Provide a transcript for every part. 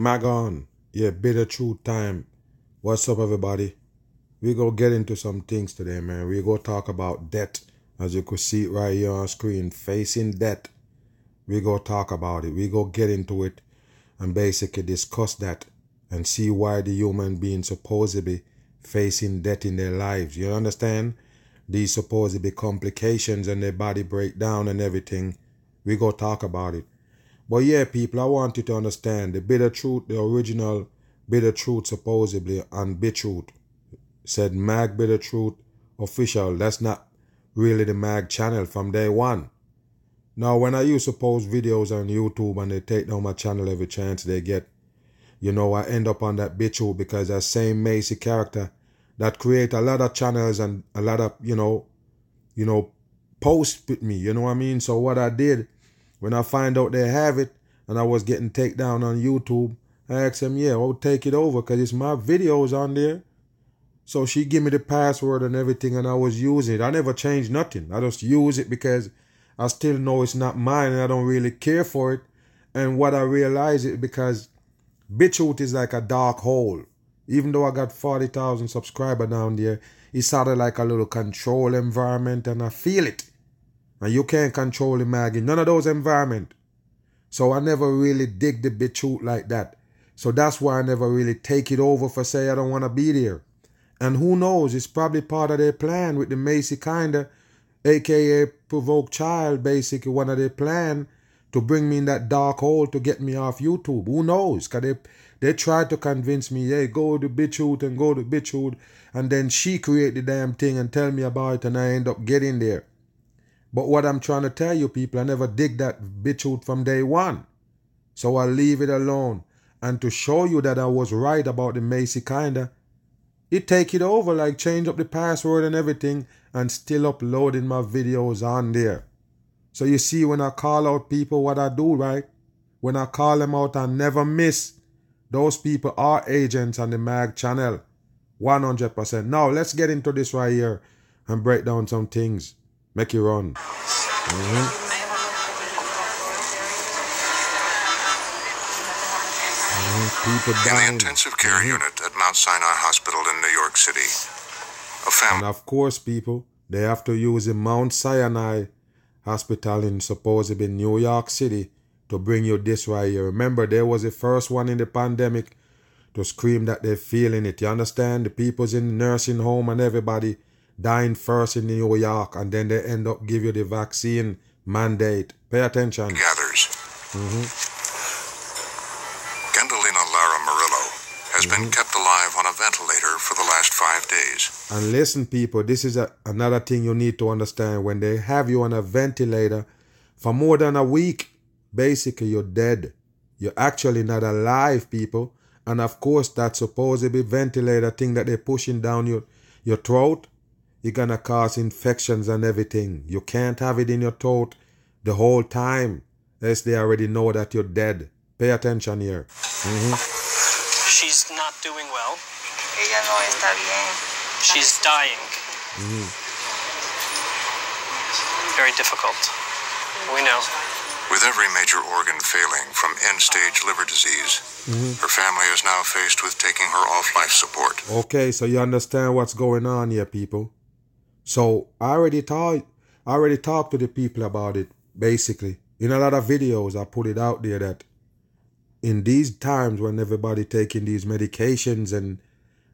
Magon, yeah, bitter truth time. What's up, everybody? We go get into some things today, man. We go talk about debt, as you could see right here on screen, facing debt. We go talk about it. We go get into it and basically discuss that and see why the human being supposedly facing debt in their lives. You understand? These supposedly complications and their body breakdown and everything. We go talk about it. But yeah, people, I want you to understand the bitter truth, the original bitter truth, supposedly, and BitChute said Mag Bitter Truth official. That's not really the Mag channel from day one. Now, when I used to post videos on YouTube and they take down my channel every chance they get, you know, I end up on that BitChute because that same Macy character that create a lot of channels and a lot of, you know, you know, post with me. You know what I mean? So what I did when I find out they have it and I was getting takedown on YouTube, I asked them, yeah, I'll take it over because it's my videos on there. So she give me the password and everything and I was using it. I never changed nothing. I just use it because I still know it's not mine and I don't really care for it. And what I realize it because BitChute is like a dark hole. Even though I got 40,000 subscribers down there, it's sort of like a little control environment and I feel it. And you can't control the mag in none of those environment. So I never really dig the BitChute like that. So that's why I never really take it over for say I don't want to be there. And who knows, it's probably part of their plan with the Macy Kinda, aka Provoke Child, basically one of their plan to bring me in that dark hole to get me off YouTube. Who knows? Cause they they tried to convince me, hey, go to BitChute and go to BitChute. And then she create the damn thing and tell me about it and I end up getting there. But what I'm trying to tell you, people, I never dig that bitch out from day one. So I leave it alone. And to show you that I was right about the Macy kinda, it take it over, like change up the password and everything, and still uploading my videos on there. So you see, when I call out people, what I do, right? When I call them out, I never miss. Those people are agents on the MAG channel. 100%. Now, let's get into this right here and break down some things. Make you run. Mm-hmm. People dying. In the intensive care mm-hmm. unit at Mount Sinai Hospital in New York City. A family. And of course, people, they have to use the Mount Sinai Hospital in supposedly New York City to bring you this right here. Remember, there was the first one in the pandemic to scream that they're feeling it. You understand? The people's in the nursing home and everybody dying first in New York, and then they end up give you the vaccine mandate. Pay attention. Gathers. Mm-hmm. Lara Murillo has mm-hmm. been kept alive on a ventilator for the last five days. And listen, people, this is a, another thing you need to understand. When they have you on a ventilator for more than a week, basically you're dead. You're actually not alive, people. And of course, that supposedly ventilator thing that they're pushing down your, your throat, you're gonna cause infections and everything. You can't have it in your throat the whole time, as they already know that you're dead. Pay attention here. Mm-hmm. She's not doing well. Ella no está bien. She's dying. Mm-hmm. Very difficult. We know. With every major organ failing from end stage liver disease, mm-hmm. her family is now faced with taking her off life support. Okay, so you understand what's going on here, people. So I already talked I already talked to the people about it, basically. In a lot of videos I put it out there that in these times when everybody taking these medications and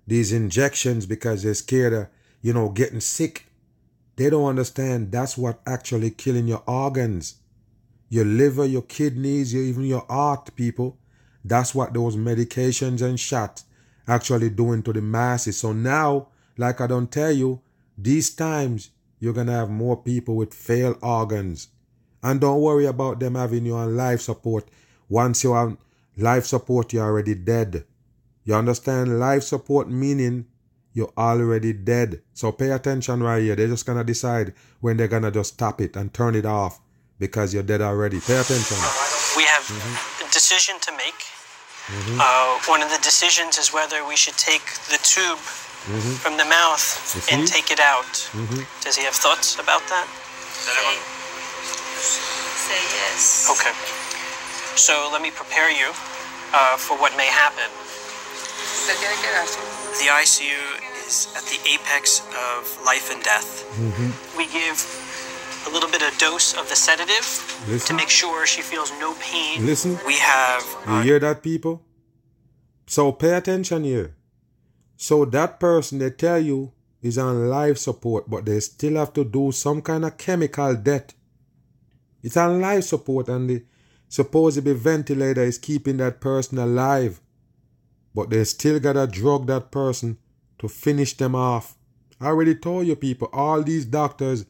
these injections because they're scared of, you know, getting sick, they don't understand that's what actually killing your organs. Your liver, your kidneys, your, even your heart, people. That's what those medications and shots actually doing to the masses. So now, like I don't tell you, these times you're gonna have more people with failed organs. And don't worry about them having you on life support. Once you're on Life support, you're already dead. You understand? Life support meaning you're already dead. So pay attention right here. They're just gonna decide when they're gonna just stop it and turn it off because you're dead already. Pay attention. We have mm-hmm. a decision to make. Mm-hmm. Uh, one of the decisions is whether we should take the tube mm-hmm. from the mouth and take it out. Mm-hmm. Does he have thoughts about that? Say, say yes. Okay. So let me prepare you. uh, for what may happen. Usted tiene que darse. The ICU is at the apex of life and death. We give a little bit of dose of the sedative to make sure she feels no pain. Listen. We have You uh, hear that, people? So pay attention here. So that person they tell you is on life support, but they still have to do some kind of chemical death. It's on life support, and the supposedly ventilator is keeping that person alive, but they still gotta drug that person to finish them off. I already told you, people. All these doctors,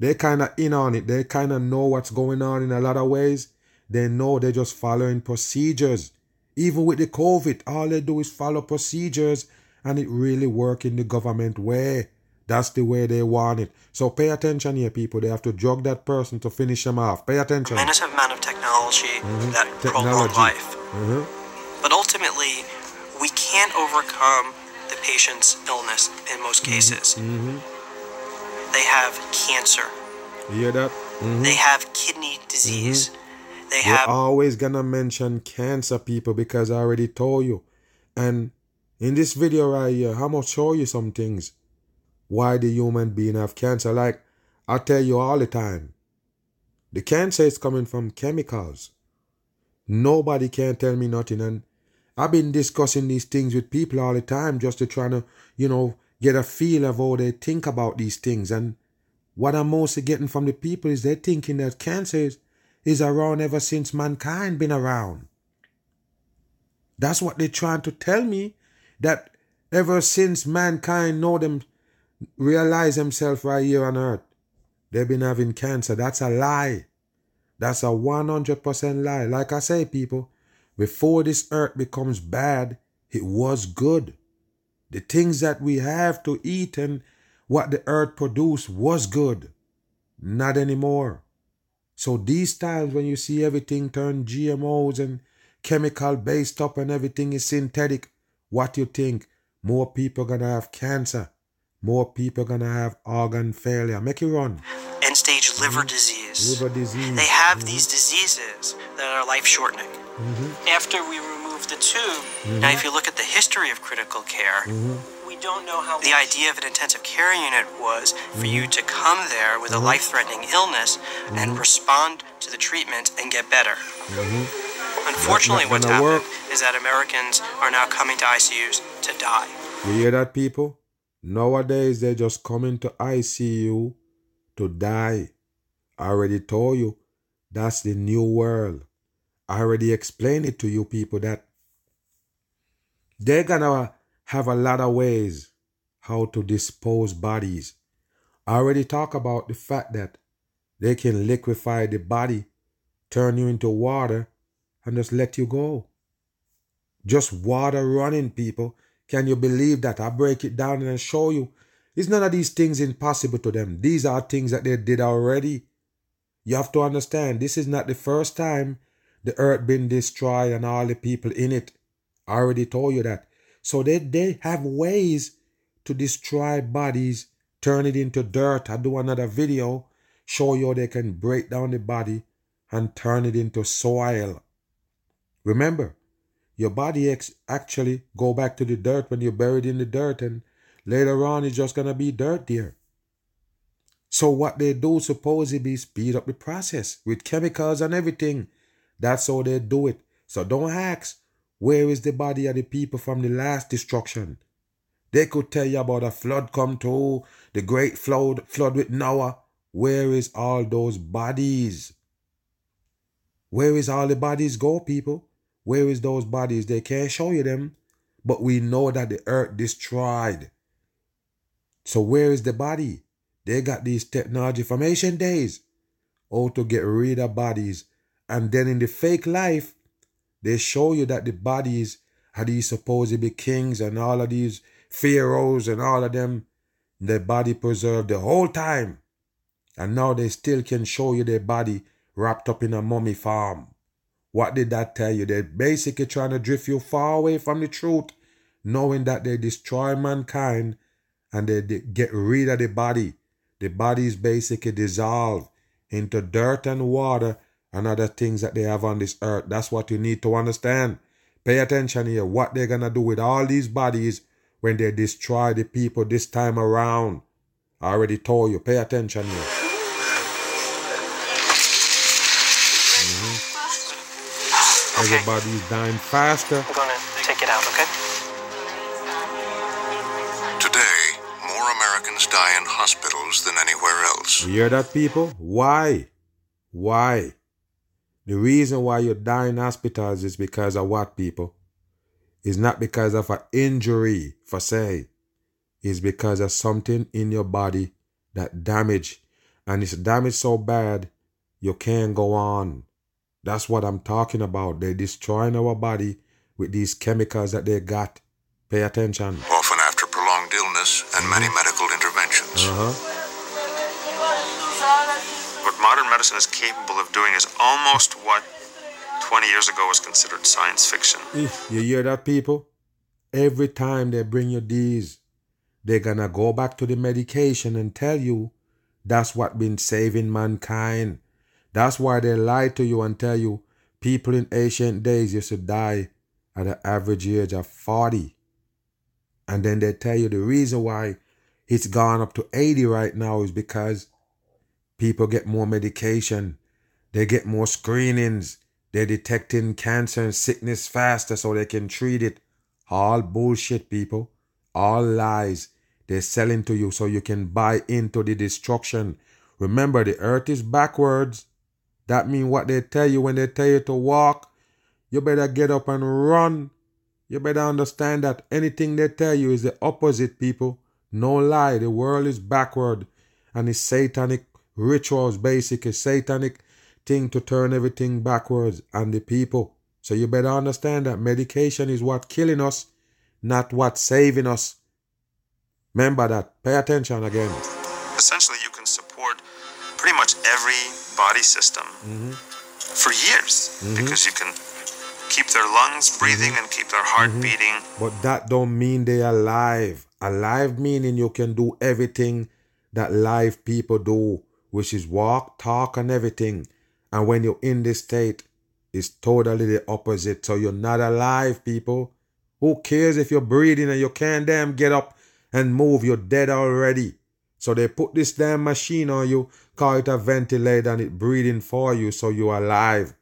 they kind of in on it. They kind of know what's going on in a lot of ways. They know they're just following procedures. Even with the COVID, all they do is follow procedures and it really work in the government way. That's the way they want it. So pay attention here, people. They have to drug that person to finish them off. Pay attention. tremendous amount of technology mm-hmm. that prolong life. Mhm. But ultimately, we can't overcome the patient's illness in most mm-hmm. cases. Mm-hmm. They have cancer. You hear that? They have kidney disease. They We're have always gonna mention cancer, people, because I already told you. And in this video right uh, here, I'm gonna show you some things why the human being have cancer. Like I tell you all the time, the cancer is coming from chemicals. Nobody can tell me nothing. And I've been discussing these things with people all the time just to try to, you know, get a feel of how they think about these things. And what I'm mostly getting from the people is they're thinking that cancer is, is around ever since mankind been around. That's what they're trying to tell me. That ever since mankind know them, realize themselves right here on earth, they've been having cancer. That's a lie. That's a 100% lie. Like I say, people, before this earth becomes bad, it was good. The things that we have to eat and what the earth produced was good. Not anymore. So these times when you see everything turn GMOs and chemical based up and everything is synthetic, what you think? More people gonna have cancer. More people gonna have organ failure. Make it run. end stage liver disease. Liver disease. They have mm-hmm. these diseases that are life shortening. Mm-hmm. After we remove the tube, mm-hmm. now if you look at the history of critical care, we don't know how. The idea of an intensive care unit was for you to come there with a mm-hmm. life threatening illness and mm-hmm. respond to the treatment and get better. Mm-hmm. Unfortunately, Not what's happened work. is that Americans are now coming to ICUs to die. You hear that, people? Nowadays, they're just coming to ICU to die. I already told you that's the new world. I already explained it to you, people, that they're gonna have a lot of ways how to dispose bodies. I already talked about the fact that they can liquefy the body, turn you into water, and just let you go. Just water running, people. Can you believe that? I break it down and I show you. It's none of these things impossible to them? These are things that they did already. You have to understand, this is not the first time the earth been destroyed and all the people in it. I already told you that. So they, they have ways to destroy bodies, turn it into dirt. I do another video, show you how they can break down the body and turn it into soil. Remember, your body ex- actually go back to the dirt when you're buried in the dirt and later on it's just gonna be dirt there so what they do supposedly speed up the process with chemicals and everything that's how they do it so don't ask where is the body of the people from the last destruction they could tell you about a flood come through the great flood flood with noah where is all those bodies where is all the bodies go, people? Where is those bodies? They can't show you them, but we know that the earth destroyed. So where is the body? They got these technology ancient days, how to get rid of bodies, and then in the fake life, they show you that the bodies are these supposedly kings and all of these pharaohs and all of them, their body preserved the whole time. And now they still can show you their body wrapped up in a mummy farm. What did that tell you? They're basically trying to drift you far away from the truth, knowing that they destroy mankind and they, they get rid of the body. The body is basically dissolved into dirt and water and other things that they have on this earth. That's what you need to understand. Pay attention here. What they're gonna do with all these bodies when they destroy the people this time around. I already told you. Pay attention here. Mm-hmm. Okay. Everybody's dying faster. I'm gonna take it out, okay? Today, more Americans die in hospitals than anywhere else. You hear that, people? Why? Why? The reason why you die in hospitals is because of what, people? It's not because of an injury, for say. It's because of something in your body that damage. And it's damaged so bad, you can't go on. That's what I'm talking about. They're destroying our body with these chemicals that they got. Pay attention. Often after prolonged illness and many medical interventions. Uh-huh. What modern medicine is capable of doing is almost what 20 years ago was considered science fiction. Eh, You hear that, people? Every time they bring you these, they're gonna go back to the medication and tell you that's what been saving mankind. That's why they lie to you and tell you people in ancient days used to die at an average age of 40. And then they tell you the reason why it's gone up to 80 right now is because people get more medication, they get more screenings, they're detecting cancer and sickness faster so they can treat it. All bullshit, people. All lies. They're selling to you so you can buy into the destruction. Remember, the earth is backwards. That means what they tell you when they tell you to walk, you better get up and run. You better understand that anything they tell you is the opposite, people. No lie, the world is backward and it's satanic rituals, basically satanic thing to turn everything backwards and the people. So you better understand that medication is what killing us, not what saving us. Remember that. Pay attention again. Essentially, you can support pretty much every body system mm-hmm. for years mm-hmm. because you can keep their lungs mm-hmm. breathing and keep their heart beating. But that don't mean they are alive. Alive meaning you can do everything that live people do, which is walk, talk, and everything. And when you're in this state, it's totally the opposite. So you're not alive, people. Who cares if you're breathing and you can't damn get up and move? You're dead already. So they put this damn machine on you, call it a ventilator, and it breathing for you so you're alive.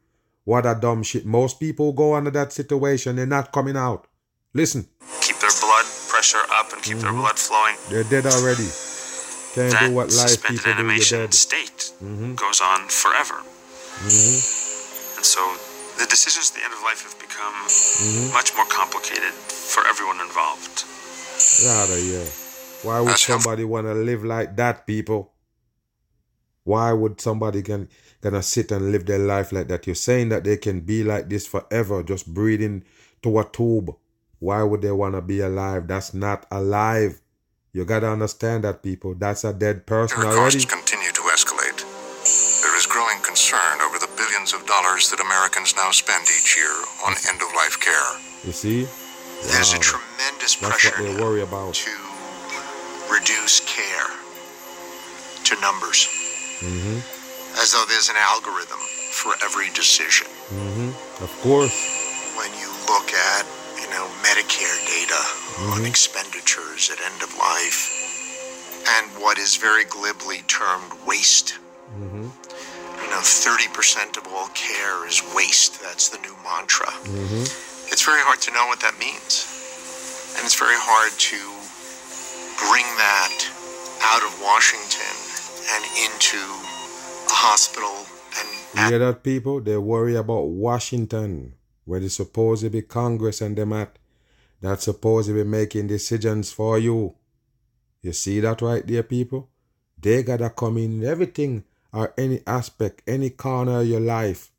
What a dumb shit. Most people go under that situation, they're not coming out. Listen, Keep their blood pressure up and keep their mm-hmm. blood flowing. they're dead already. Can't that do what live suspended people do, you're animation state mm-hmm. goes on forever. Mm-hmm. And so the decisions at the end of life have become mm-hmm. much more complicated for everyone involved. Rather, yeah. Why would somebody want to live like that, people? Why would somebody can gonna sit and live their life like that? You're saying that they can be like this forever, just breathing to a tube. Why would they want to be alive? That's not alive. You gotta understand that, people. That's a dead person Care already. costs continue to escalate. There is growing concern over the billions of dollars that Americans now spend each year on end of life care. You see? There's a tremendous That's pressure what they worry about. to reduce care to numbers, Mm-hmm. as though there's an algorithm for every decision. Mm-hmm. Of course. When you look at, you know, Medicare data Mm-hmm. on expenditures at end of life, and what is very glibly termed waste. Mm-hmm. You know, 30% of all care is waste. That's the new mantra. Mm-hmm. It's very hard to know what that means. And it's very hard to bring that out of Washington and into a hospital You and hear that, people? They worry about Washington, where they supposed to be Congress and them at. That's supposed to be making decisions for you. You see that right there, people? They gotta come in everything or any aspect, any corner of your life.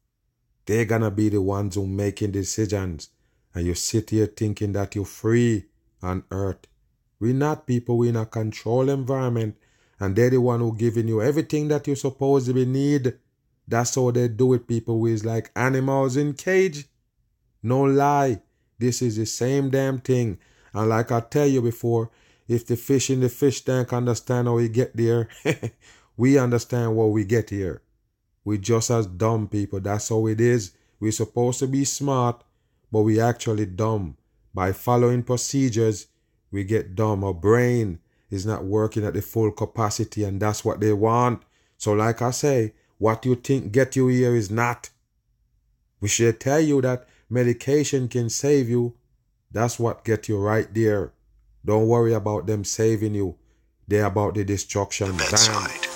They're gonna be the ones who making decisions. And you sit here thinking that you're free on earth. We're not people, we're in a controlled environment. And they're the one who giving you everything that you supposed to be need. That's how they do it, people. Is like animals in cage. No lie. This is the same damn thing. And like I tell you before, if the fish in the fish tank understand how we get there, we understand what we get here. We just as dumb people. That's how it is. We're supposed to be smart, but we actually dumb. By following procedures, we get dumb. Our brain is not working at the full capacity, and that's what they want. So, like I say, what you think get you here is not. We should tell you that medication can save you. That's what get you right there. Don't worry about them saving you. They're about the destruction. Bam.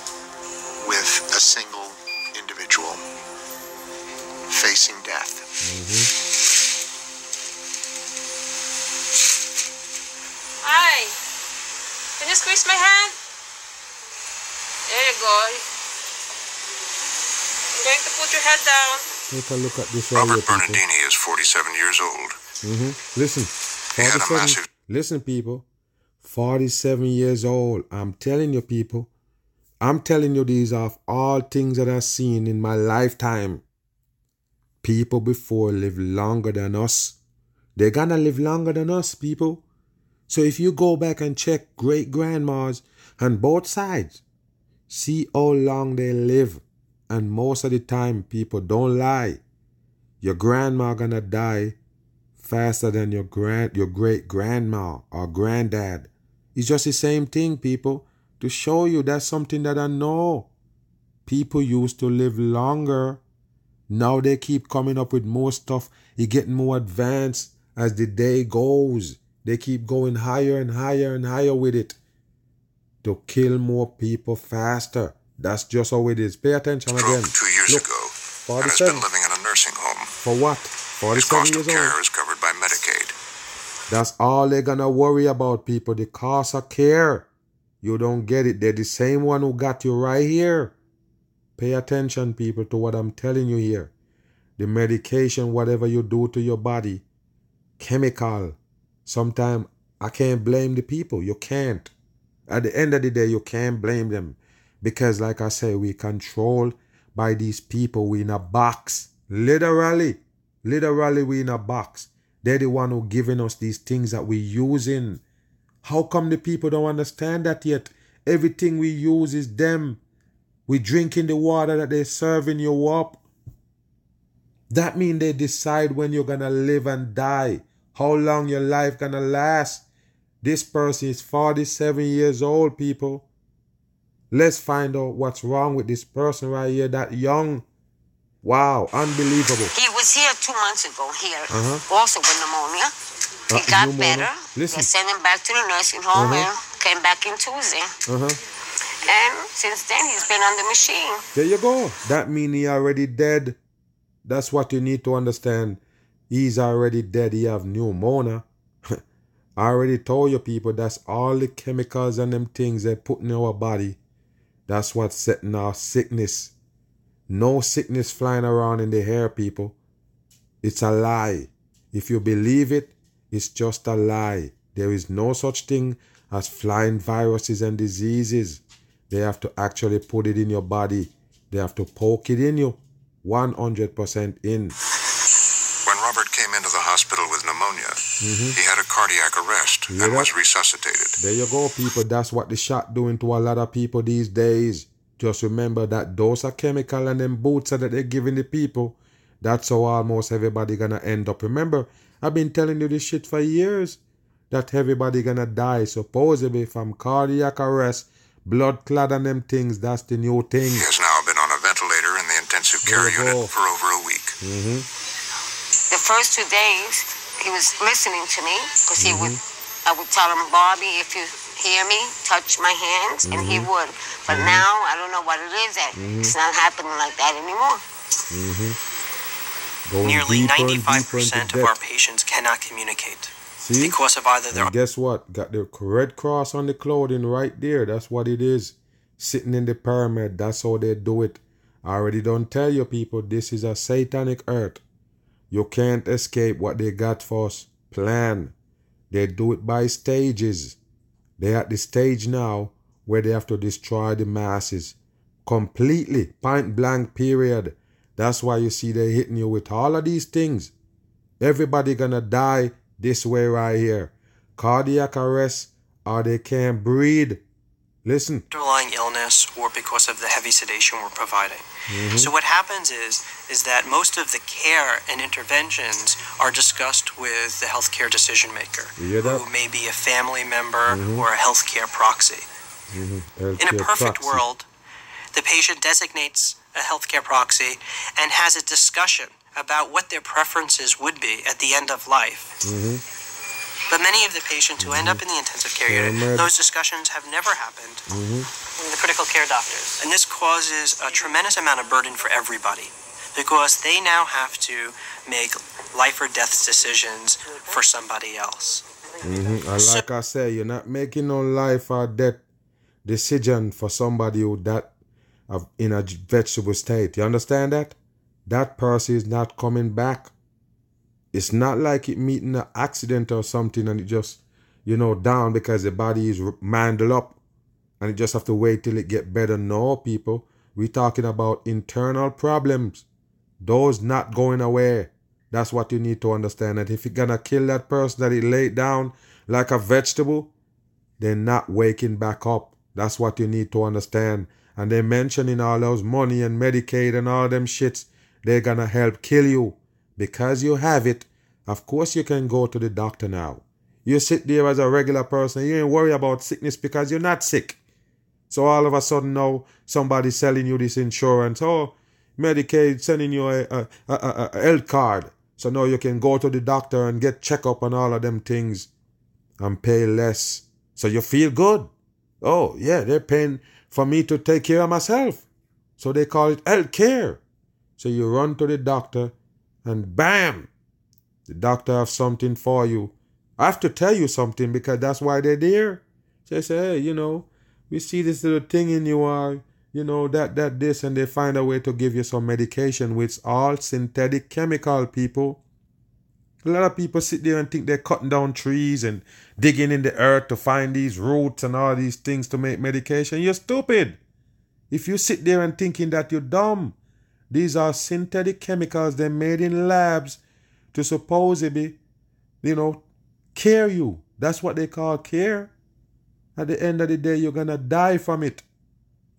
Take a look at this Robert people. Bernardini is 47 years old. Mm-hmm. Listen, had a 47, massive- listen, people. 47 years old. I'm telling you, people. I'm telling you these are all things that I've seen in my lifetime. People before live longer than us. They're gonna live longer than us, people. So if you go back and check great grandmas on both sides, see how long they live. And most of the time, people don't lie. Your grandma gonna die faster than your grand your great grandma or granddad. It's just the same thing, people. To show you that's something that I know. People used to live longer. Now they keep coming up with more stuff. It getting more advanced as the day goes. They keep going higher and higher and higher with it. To kill more people faster. That's just how it is. Pay attention again. Two years Look, ago and has been living in a nursing home. For what? His 47 cost of years old. care is covered by Medicaid. That's all they're gonna worry about, people. The cost of care. You don't get it. They're the same one who got you right here. Pay attention, people, to what I'm telling you here. The medication, whatever you do to your body, chemical. Sometimes I can't blame the people. You can't. At the end of the day, you can't blame them. Because, like I say, we control by these people. We in a box. Literally. Literally, we in a box. They're the one who giving us these things that we using. How come the people don't understand that yet? Everything we use is them. We drinking the water that they're serving you up. That mean they decide when you're gonna live and die. How long your life gonna last. This person is 47 years old, people. Let's find out what's wrong with this person right here, that young. Wow, unbelievable. He was here two months ago here, Uh-huh. also with pneumonia. He Uh, got pneumonia. better. Listen. They sent him back to the nursing home Uh-huh. and came back in Tuesday. Uh-huh. And since then, he's been on the machine. There you go. That mean he already dead. That's what you need to understand. He's already dead. He have pneumonia. I already told you people that's all the chemicals and them things they put in our body. That's what's setting our sickness. No sickness flying around in the air, people. It's a lie. If you believe it, it's just a lie. There is no such thing as flying viruses and diseases. They have to actually put it in your body. They have to poke it in you. 100% in. When Robert came into the hospital with pneumonia, he had a cardiac arrest Mm-hmm. and was resuscitated. There you go, people. That's what the shot doing to a lot of people these days. Just remember that those are chemical and them boots that they're giving the people. That's how almost everybody gonna end up. Remember, I've been telling you this shit for years. That everybody gonna die supposedly from cardiac arrest, blood clot and them things. That's the new thing. He has now been on a ventilator in the intensive care There you go. unit for over a week. The first two days, he was listening to me because he would. Mm-hmm. I would tell him, Bobby, if you hear me, touch my hands, and he Mm-hmm. would. But now I don't know what it is that it's not happening like that anymore. Going Nearly deeper and deeper 95% of our patients cannot communicate See? because of either their And guess what? Got the red cross on the clothing right there. That's what it is. Sitting in the pyramid. That's how they do it. I already don't tell you people this is a satanic earth. You can't escape what they got for us. Plan. They do it by stages. They're at the stage now where they have to destroy the masses. Completely. Point blank period. That's why you see they're hitting you with all of these things. Everybody gonna die this way right here. Cardiac arrest or they can't breathe. Listen. underlying illness or because of the heavy sedation we're providing. Mm-hmm. So what happens is is that most of the care and interventions are discussed with the healthcare decision maker, You hear that? who may be a family member mm-hmm. or a healthcare proxy. Mm-hmm. In a perfect proxy. world, the patient designates a healthcare proxy and has a discussion about what their preferences would be at the end of life. But many of the patients who end up in the intensive care unit, those discussions have never happened mm-hmm. with the critical care doctors. And this causes a tremendous amount of burden for everybody because they now have to make life or death decisions for somebody else. Mm-hmm. And like I say, you're not making no life or death decision for somebody who that of in a vegetable state. You understand that? That person is not coming back. It's not like it meeting an accident or something and it just, you know, down because the body is mangled up and you just have to wait till it get better. No, people. we talking about internal problems. Those not going away. That's what you need to understand. That if you're gonna kill that person that he laid down like a vegetable, they're not waking back up. That's what you need to understand. And they're mentioning all those money and Medicaid and all them shits, they're gonna help kill you. Because you have it, of course you can go to the doctor now. You sit there as a regular person, you ain't worry about sickness because you're not sick. So all of a sudden now somebody's selling you this insurance. Oh, Medicaid sending you a, a, a, a, a health card. So now you can go to the doctor and get checkup and all of them things and pay less. So you feel good. Oh, yeah, they're paying for me to take care of myself. So they call it health care. So you run to the doctor and bam, the doctor have something for you. I have to tell you something because that's why they're there. They say, hey, you know, we see this little thing in you are, you know, that, that, this, and they find a way to give you some medication with all synthetic chemical people. A lot of people sit there and think they're cutting down trees and digging in the earth to find these roots and all these things to make medication. You're stupid. If you sit there and thinking that you're dumb, these are synthetic chemicals they're made in labs to supposedly, you know, care you. That's what they call care. At the end of the day, you're gonna die from it.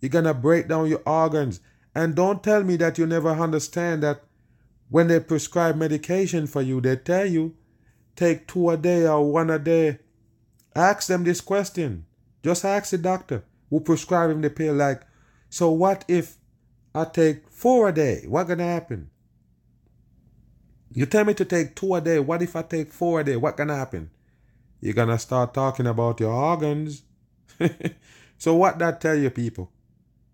You're gonna break down your organs. And don't tell me that you never understand that when they prescribe medication for you, they tell you take two a day or one a day. Ask them this question. Just ask the doctor who prescribe him the pill. Like, so what if I take four a day? What gonna happen? You tell me to take two a day. What if I take four a day? What gonna happen? You're gonna start talking about your organs. so what that tell you, people?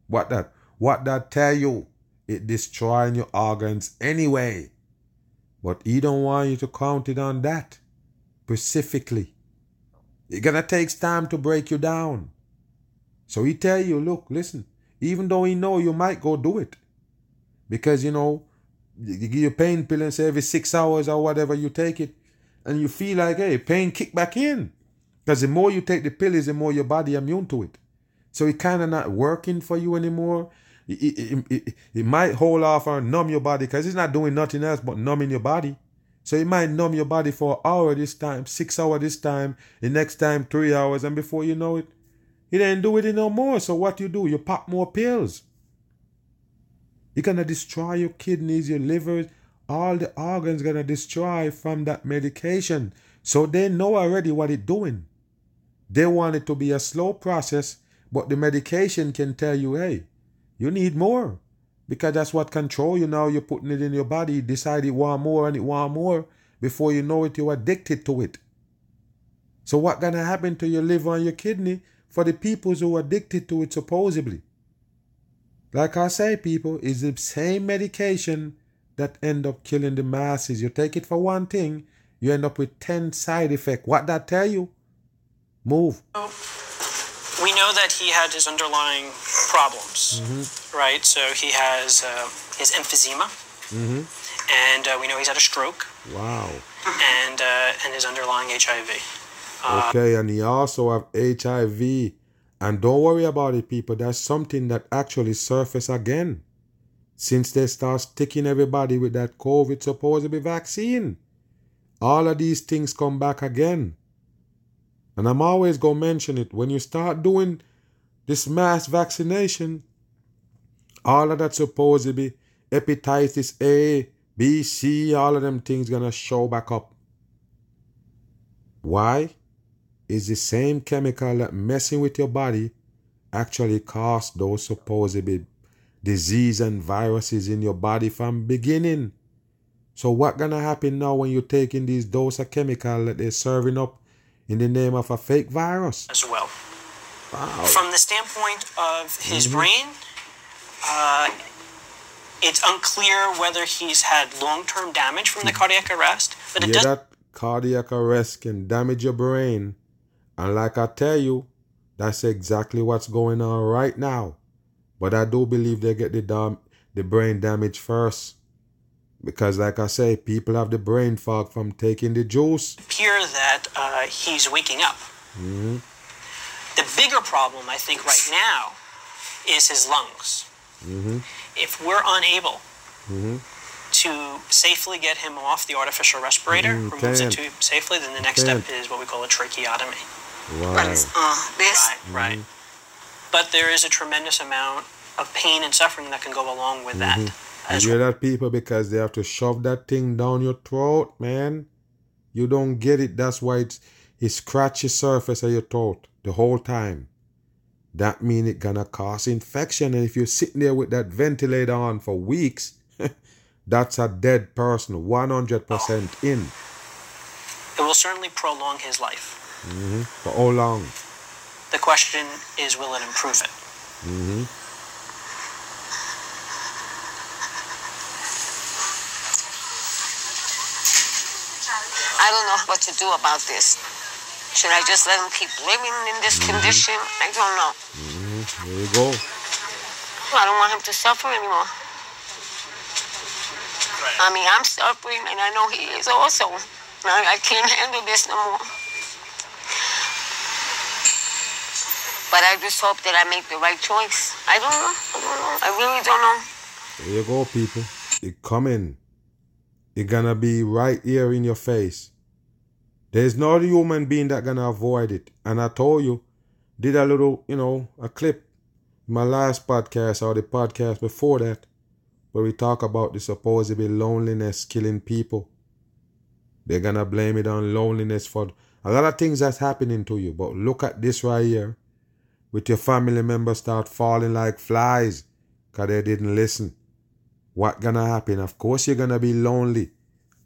What that? What that tell you? It destroying your organs anyway. But he don't want you to count it on that specifically. It gonna takes time to break you down. So he tell you, look, listen, even though he know you might go do it. Because you know, you give you pain pill and say every six hours or whatever you take it, and you feel like, hey, pain kick back in. Because the more you take the pill is the more your body immune to it. So it kind of not working for you anymore. It, it, it, it, might hold off or numb your body because it's not doing nothing else but numbing your body. So it might numb your body for an hour this time, six hours this time, the next time three hours, and before you know it, it ain't doing it no more. So what you do? You pop more pills. You're gonna destroy your kidneys, your livers, all the organs gonna destroy from that medication. So they know already what it's doing. They want it to be a slow process, but the medication can tell you, hey, you need more. Because that's what control you now. You're putting it in your body. You decide you want more and it want more. Before you know it, you're addicted to it. So what gonna happen to your liver and your kidney for the people who are addicted to it supposedly? Like I say, people, is the same medication that end up killing the masses. You take it for one thing, you end up with 10 side effects. What that tell you? Move. We know that he had his underlying problems, right? So he has uh, his emphysema, and uh, we know he's had a stroke, Wow. and uh, and his underlying HIV. Ah. Okay, and he also have HIV. And don't worry about it, people. That's something that actually surface again. Since they start sticking everybody with that COVID supposed to be vaccine. All of these things come back again. And I'm always gonna mention it. When you start doing this mass vaccination, all of that supposed to be hepatitis A, B, C, all of them things gonna show back up. Why? Is the same chemical that messing with your body actually cause those supposed disease and viruses in your body from beginning. So what gonna happen now when you're taking these dose of chemical that they're serving up in the name of a fake virus? as well. Wow. From the standpoint of his brain, uh, it's unclear whether he's had long-term damage from the cardiac arrest, but it Yeah, does that cardiac arrest can damage your brain. And like I tell you, that's exactly what's going on right now. But I do believe they get the dam- the brain damage first. Because like I say, people have the brain fog from taking the juice. appear that uh, he's waking up. The bigger problem, I think, right now is his lungs. If we're unable to safely get him off the artificial respirator, Mhm, remove the tube safely, then the next step is what we call a tracheotomy. Wow. But it's, uh, this, Right, right. But there is a tremendous amount of pain and suffering that can go along with that. You As hear that, people? Because they have to shove that thing down your throat, man. You don't get it. That's why it's it scratch the surface of your throat the whole time. That mean it gonna cause infection. And if you're sitting there with that ventilator on for weeks, that's a dead person, 100% in. it will certainly prolong his life. Mm-hmm. For how long? The question is, will it improve it? Mm-hmm. I don't know what to do about this. Should I just let him keep living in this mm-hmm. condition? I don't know. There you go. I don't want him to suffer anymore. I mean, I'm suffering, and I know he is also. I, I can't handle this no more. But I just hope that I make the right choice. I don't know. I don't know. I really don't know. There you go, people. It coming. It gonna be right here in your face. There's no human being that gonna avoid it. And I told you, did a little, you know, a clip my last podcast or the podcast before that, where we talk about the supposedly loneliness killing people. They're gonna blame it on loneliness for a lot of things that's happening to you. But look at this right here. With your family members start falling like flies because they didn't listen. What gonna happen? Of course you're gonna be lonely.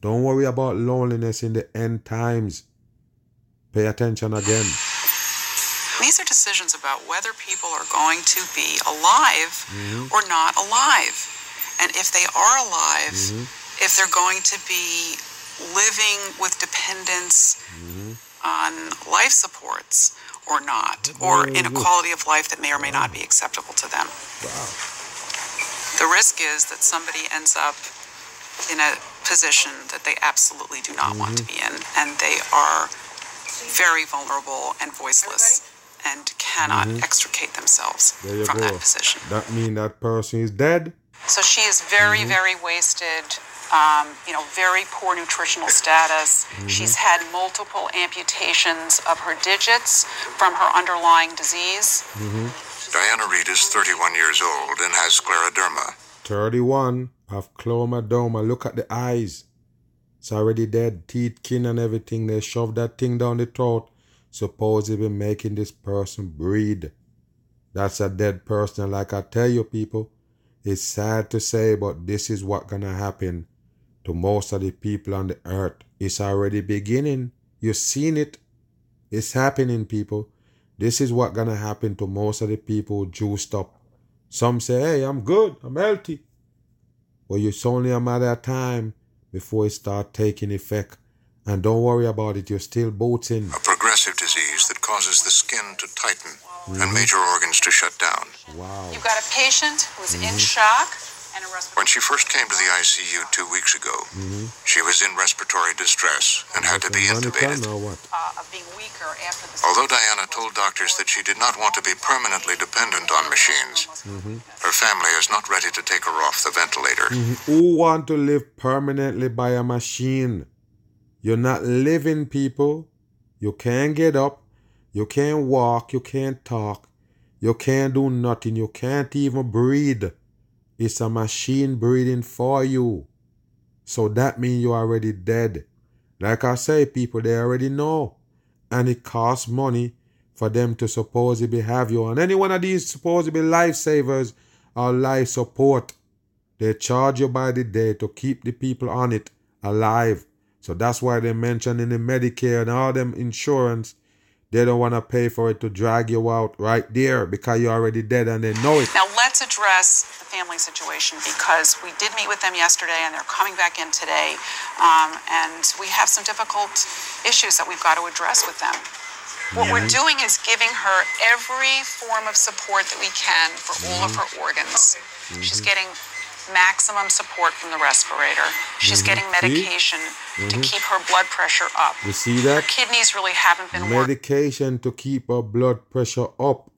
Don't worry about loneliness in the end times. Pay attention again. These are decisions about whether people are going to be alive mm-hmm. or not alive. And if they are alive, mm-hmm. if they're going to be living with dependence mm-hmm. on life supports or not, or in a quality of life that may or may not be acceptable to them. The risk is that somebody ends up in a position that they absolutely do not want to be in, mm-hmm. and they are very vulnerable and voiceless and cannot mm-hmm. extricate themselves from go. that position. That mean that person is dead. So she is very, mm-hmm. very wasted. Um, you know, very poor nutritional status. She's had multiple amputations of her digits from her underlying disease. Diana Reed is 31 years old and has scleroderma. 31 of chromadoma. Look at the eyes. It's already dead. Teeth, kin, and everything. They shove that thing down the throat. Supposedly making this person breathe. That's a dead person. Like I tell you, people, it's sad to say, but this is what gonna happen to most of the people on the earth. It's already beginning. You've seen it. It's happening, people. This is what gonna happen to most of the people juiced up. Some say, hey, I'm good, I'm healthy. Well, it's only a matter of time before it start taking effect. And don't worry about it, you're still booting. A progressive disease that causes the skin to tighten and mm-hmm. major organs to shut down. Wow. You've got a patient who's in mm-hmm. shock and a respiratory. When she first came to the ICU two weeks ago, mm-hmm. she was in respiratory distress and had to be intubated. Or what? Uh, of being weaker after. Although Diana told doctors that she did not want to be permanently dependent on machines, mm-hmm. her family is not ready to take her off the ventilator. Mm-hmm. Who want to live permanently by a machine? You're not living, people. You can't get up. You can't walk. You can't talk. You can't do nothing. You can't even breathe. It's a machine breathing for you. So that means you're already dead. Like I say, people, they already know. And it costs money for them to supposedly be have you. And any one of these supposedly lifesavers or life support, they charge you by the day to keep the people on it alive. So that's why they mention in the Medicare and all them insurance, they don't want to pay for it to drag you out right there because you're already dead and they know it. Now address the family situation because we did meet with them yesterday and they're coming back in today. Um, and we have some difficult issues that we've got to address with them. What we're doing is giving her every form of support that we can for all of her mm-hmm. organs. She's mm-hmm. getting maximum support from the respirator. She's mm-hmm. getting medication to keep her blood pressure up. You see that? Her kidneys really haven't been working. Medication to keep her blood pressure up.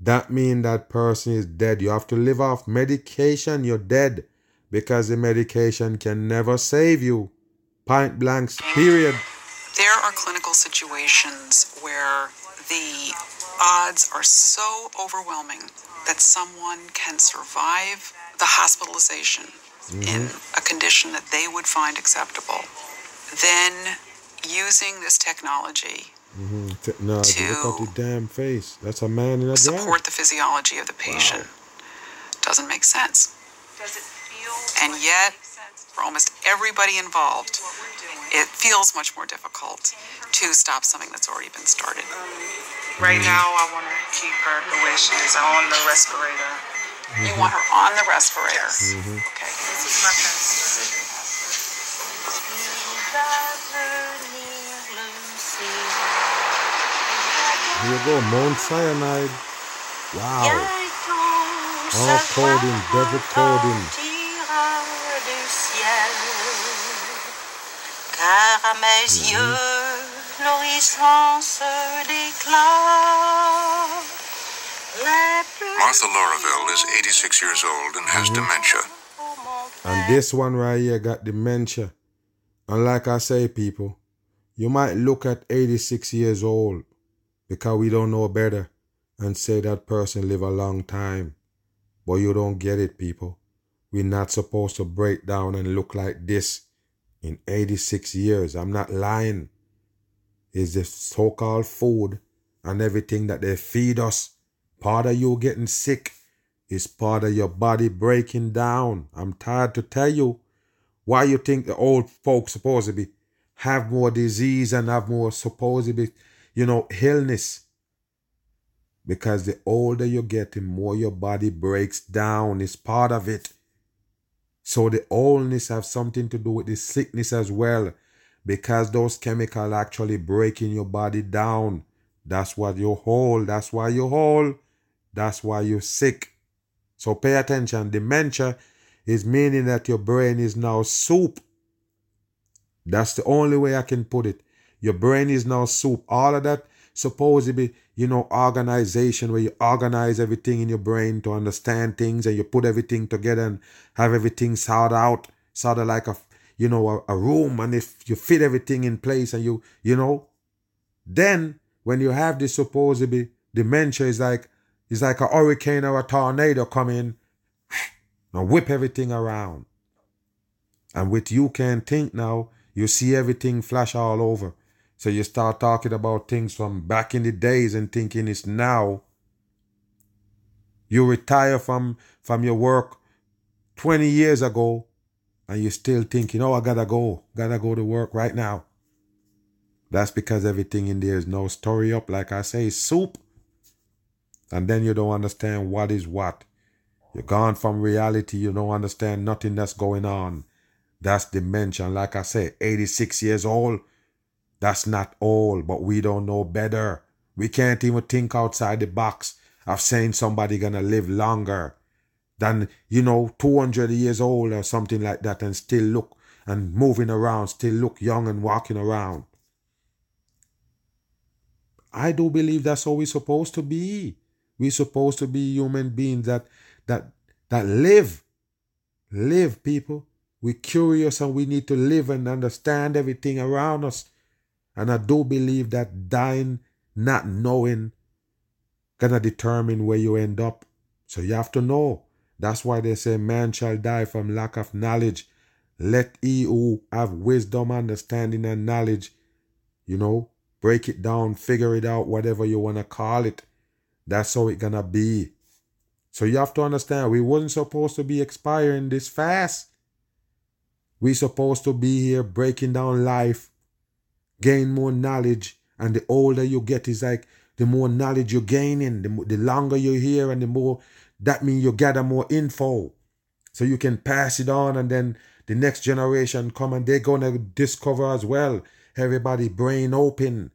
That means that person is dead. You have to live off medication, you're dead. Because the medication can never save you. Point blank, period. There are clinical situations where the odds are so overwhelming that someone can survive the hospitalization mm-hmm. in a condition that they would find acceptable. Then, using this technology Mm-hmm. T- No, To look at the damn face. That's a man in a dress. support the physiology of the patient doesn't make sense. Does it feel And yet, for almost everybody involved, it feels much more difficult to stop something that's already been started. Um, right mm-hmm. now, I want to keep her the way she is on the respirator. You want her on the respirator. Mm-hmm. Okay. This is my parents' Here you go, Mount Cyanide. Wow. All coding, devil coding. Car à mes yeux, l'horizon se déclare. Martha Lauraville is 86 years old and has mm-hmm. dementia. And this one right here got dementia. And like I say, people, you might look at 86 years old because we don't know better and say that person live a long time. But you don't get it, people. We're not supposed to break down and look like this in 86 years. I'm not lying. It's the so-called food and everything that they feed us. Part of you getting sick is part of your body breaking down. I'm tired to tell you why you think the old folks supposed to be have more disease and have more supposed to be, you know, illness. Because the older you get, the more your body breaks down. It's part of it. So the oldness have something to do with the sickness as well. Because those chemicals actually breaking your body down. That's what you hold. That's why you hold. That's why you're sick. So pay attention. Dementia is meaning that your brain is now soup. That's the only way I can put it. Your brain is now soup. All of that supposed to be, you know, organization where you organize everything in your brain to understand things and you put everything together and have everything sorted out, sort of like a, you know, a, a room. And if you fit everything in place and you, you know, then when you have this supposed to be dementia, is like, it's like a hurricane or a tornado come in and whip everything around. And with you can't think now, you see everything flash all over. So you start talking about things from back in the days and thinking it's now. You retire from from your work 20 years ago and you're still thinking, oh, I gotta go, gotta go to work right now. That's because everything in there is no story up, like I say, soup. And then you don't understand what is what. You're gone from reality. You don't understand nothing that's going on. That's dementia. Like I say, 86 years old. That's not all, but we don't know better. We can't even think outside the box of saying somebody gonna live longer than, you know, 200 years old or something like that and still look and moving around, still look young and walking around. I do believe that's how we're supposed to be. We're supposed to be human beings that that that live. Live, people. We're curious and we need to live and understand everything around us. And I do believe that dying, not knowing, gonna determine where you end up. So you have to know. That's why they say man shall die from lack of knowledge. Let he who have wisdom, understanding, and knowledge, you know, break it down, figure it out, whatever you wanna call it. That's how it gonna be. So you have to understand we wasn't supposed to be expiring this fast. We supposed to be here breaking down life, gain more knowledge, and the older you get is like the more knowledge you're gaining, the, the longer you're here, and the more that means you gather more info, so you can pass it on, and then the next generation come and they're gonna discover as well. Everybody brain open,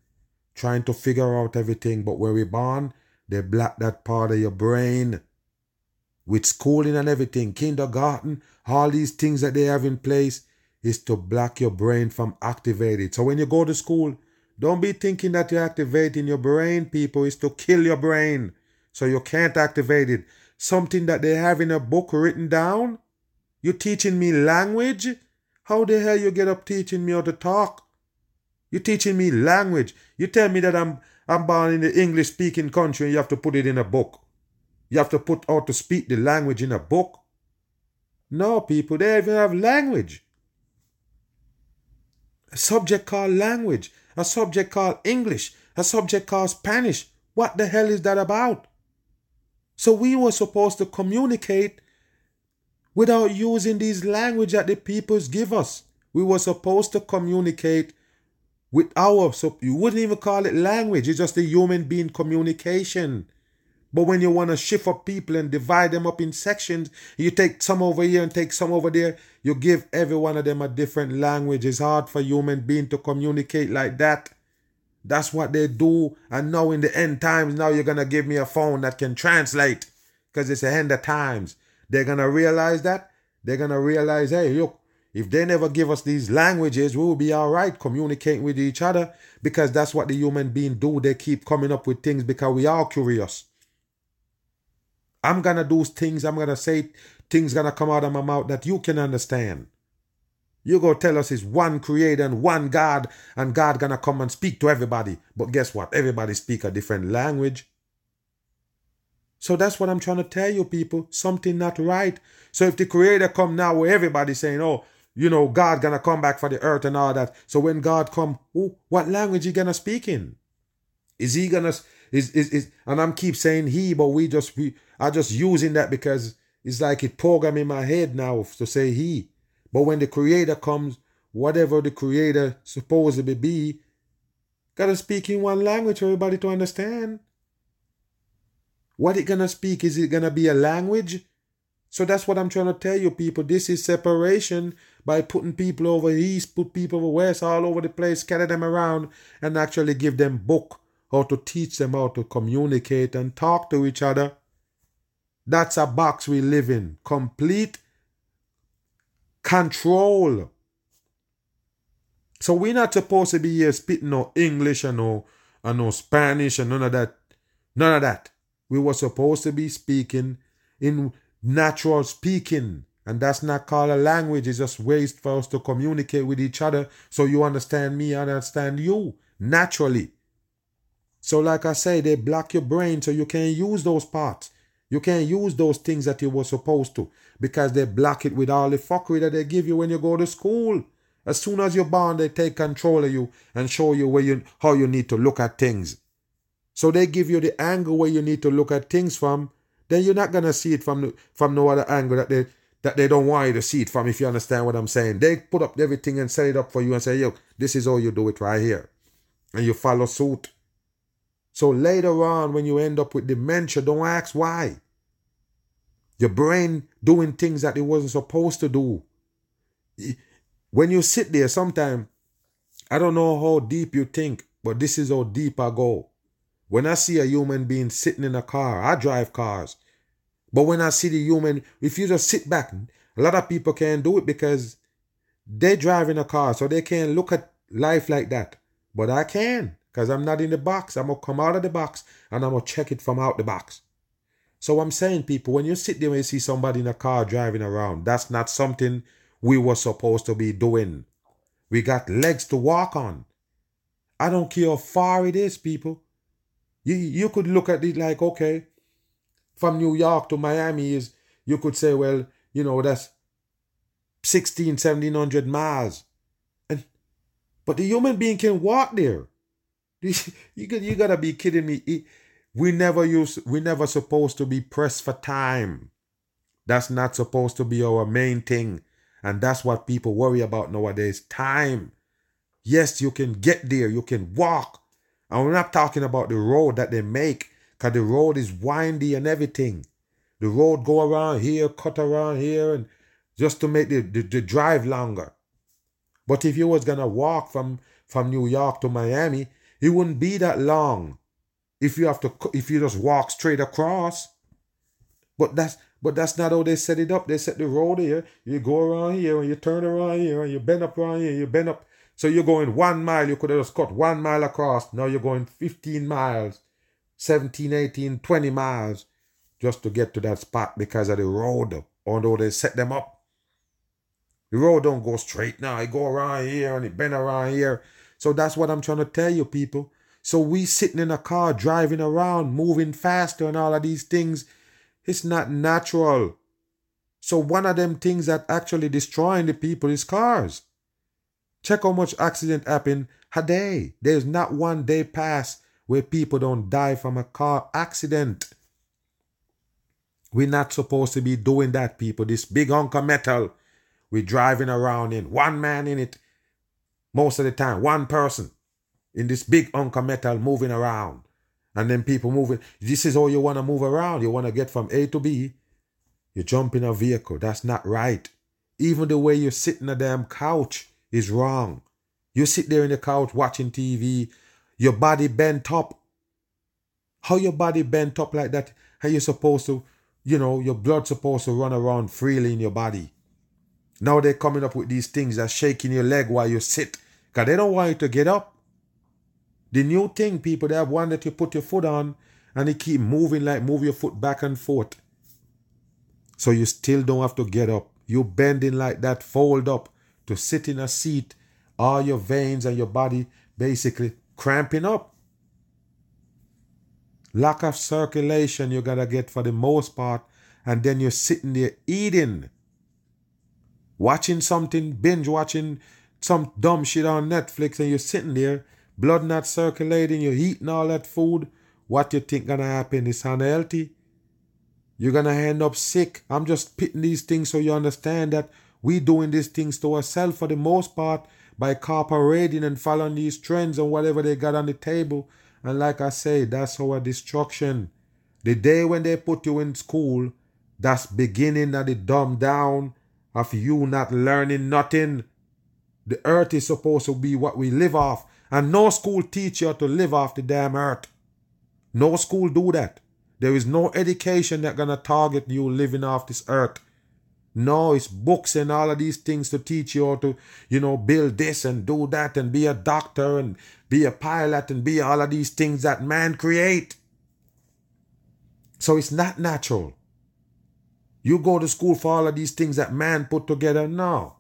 trying to figure out everything. But where we born, they block that part of your brain with schooling and everything, kindergarten, all these things that they have in place is to block your brain from activating. So when you go to school, don't be thinking that you're activating your brain, people. Is to kill your brain so you can't activate it. Something that they have in a book written down. You teaching me language? How the hell you get up teaching me how to talk? You teaching me language. You tell me that I'm I'm born in the English speaking country and you have to put it in a book. You have to put how to speak the language in a book. No, people, they even have language. A subject called language, a subject called English, a subject called Spanish. What the hell is that about? So we were supposed to communicate without using these language that the peoples give us. We were supposed to communicate with our so you wouldn't even call it language, it's just a human being communication. But when you want to shift up people and divide them up in sections, you take some over here and take some over there, you give every one of them a different language. It's hard for human being to communicate like that. That's what they do. And now in the end times, now you're gonna give me a phone that can translate. Because it's the end of times. They're gonna realize that. They're gonna realize, hey, look, if they never give us these languages, we will be all right communicating with each other because that's what the human being do. They keep coming up with things because we are curious. I'm gonna do things, I'm gonna say things gonna come out of my mouth that you can understand. You go tell us it's one creator and one God, and God gonna come and speak to everybody. But guess what? Everybody speak a different language. So that's what I'm trying to tell you, people. Something not right. So if the creator come now where everybody saying, oh, you know, God gonna come back for the earth and all that. So when God come, ooh, what language he gonna speak in? Is he gonna is is, is and I'm keep saying he, but we just we I just using that because it's like it program in my head now to say he. But when the creator comes, whatever the creator supposedly be, gotta speak in one language for everybody to understand. What it gonna speak? Is it gonna be a language? So that's what I'm trying to tell you, people. This is separation by putting people over east, put people over west, all over the place, scatter them around, and actually give them book how to teach them how to communicate and talk to each other. That's a box we live in. Complete control. So we're not supposed to be here spitting no English and no and no Spanish and none of that. None of that. We were supposed to be speaking in natural speaking. And that's not called a language. It's just ways for us to communicate with each other so you understand me, I understand you naturally. So, like I say, they block your brain so you can't use those parts. You can't use those things that you were supposed to because they block it with all the fuckery that they give you when you go to school. As soon as you're born, they take control of you and show you where you how you need to look at things. So they give you the angle where you need to look at things from. Then you're not gonna see it from from no other angle that they that they don't want you to see it from. If you understand what I'm saying, they put up everything and set it up for you and say, "Yo, this is how you do it right here," and you follow suit. So later on, when you end up with dementia, don't ask why. Your brain doing things that it wasn't supposed to do. When you sit there, sometimes I don't know how deep you think, but this is how deep I go. When I see a human being sitting in a car, I drive cars. But when I see the human, if you just sit back, a lot of people can't do it because they drive in a car, so they can't look at life like that. But I can. Because I'm not in the box. I'm going to come out of the box and I'm going to check it from out the box. So I'm saying, people, when you sit there and you see somebody in a car driving around, that's not something we were supposed to be doing. We got legs to walk on. I don't care how far it is, people. You you could look at it like, okay, from New York to Miami is you could say, well, you know, that's 16, 1700 miles. And but the human being can walk there. You, you, you gotta be kidding me. We never use we never supposed to be pressed for time. That's not supposed to be our main thing. And that's what people worry about nowadays. Time. Yes, you can get there, you can walk. And we're not talking about the road that they make, because the road is windy and everything. The road go around here, cut around here, and just to make the, the, the drive longer. But if you was gonna walk from from New York to Miami, it wouldn't be that long. If you have to, if you just walk straight across. But that's but that's not how they set it up. They set the road here. You go around here and you turn around here and you bend up around here. You bend up. So you're going one mile. You could have just cut one mile across. Now you're going 15 miles, 17, 18, 20 miles just to get to that spot because of the road. Although they set them up. The road don't go straight now. It go around here and it bend around here. So that's what I'm trying to tell you, people. So we sitting in a car, driving around, moving faster and all of these things it's not natural. So one of them things that actually destroying the people is cars. Check how much accident happen a day. There's not one day pass where people don't die from a car accident. We're not supposed to be doing that, people. This big hunk of metal we're driving around in. One man in it most of the time. One person in this big of metal moving around. And then people moving. This is how you want to move around. You want to get from A to B. You jump in a vehicle. That's not right. Even the way you sit in a damn couch is wrong. You sit there in the couch watching TV, your body bent up. How your body bent up like that? How you supposed to, you know, your blood supposed to run around freely in your body. Now they're coming up with these things that shaking your leg while you sit. Because they don't want you to get up. The new thing, people, they have one that you put your foot on and it keep moving like move your foot back and forth. So you still don't have to get up. You bending like that, fold up to sit in a seat. All your veins and your body basically cramping up. Lack of circulation you gotta get for the most part, and then you're sitting there eating, watching something, binge watching some dumb shit on Netflix, and you're sitting there blood not circulating, you're eating all that food, what you think gonna happen is unhealthy. You're gonna end up sick. I'm just pitting these things so you understand that we doing these things to ourselves for the most part by cooperating and following these trends and whatever they got on the table. And like I say, that's our destruction. The day when they put you in school, that's beginning of the dumb down of you not learning nothing. The earth is supposed to be what we live off. And no school teach you to live off the damn earth. No school do that. There is no education that gonna target you living off this earth. No, it's books and all of these things to teach you how to, you know, build this and do that and be a doctor and be a pilot and be all of these things that man create. So it's not natural. You go to school for all of these things that man put together. No,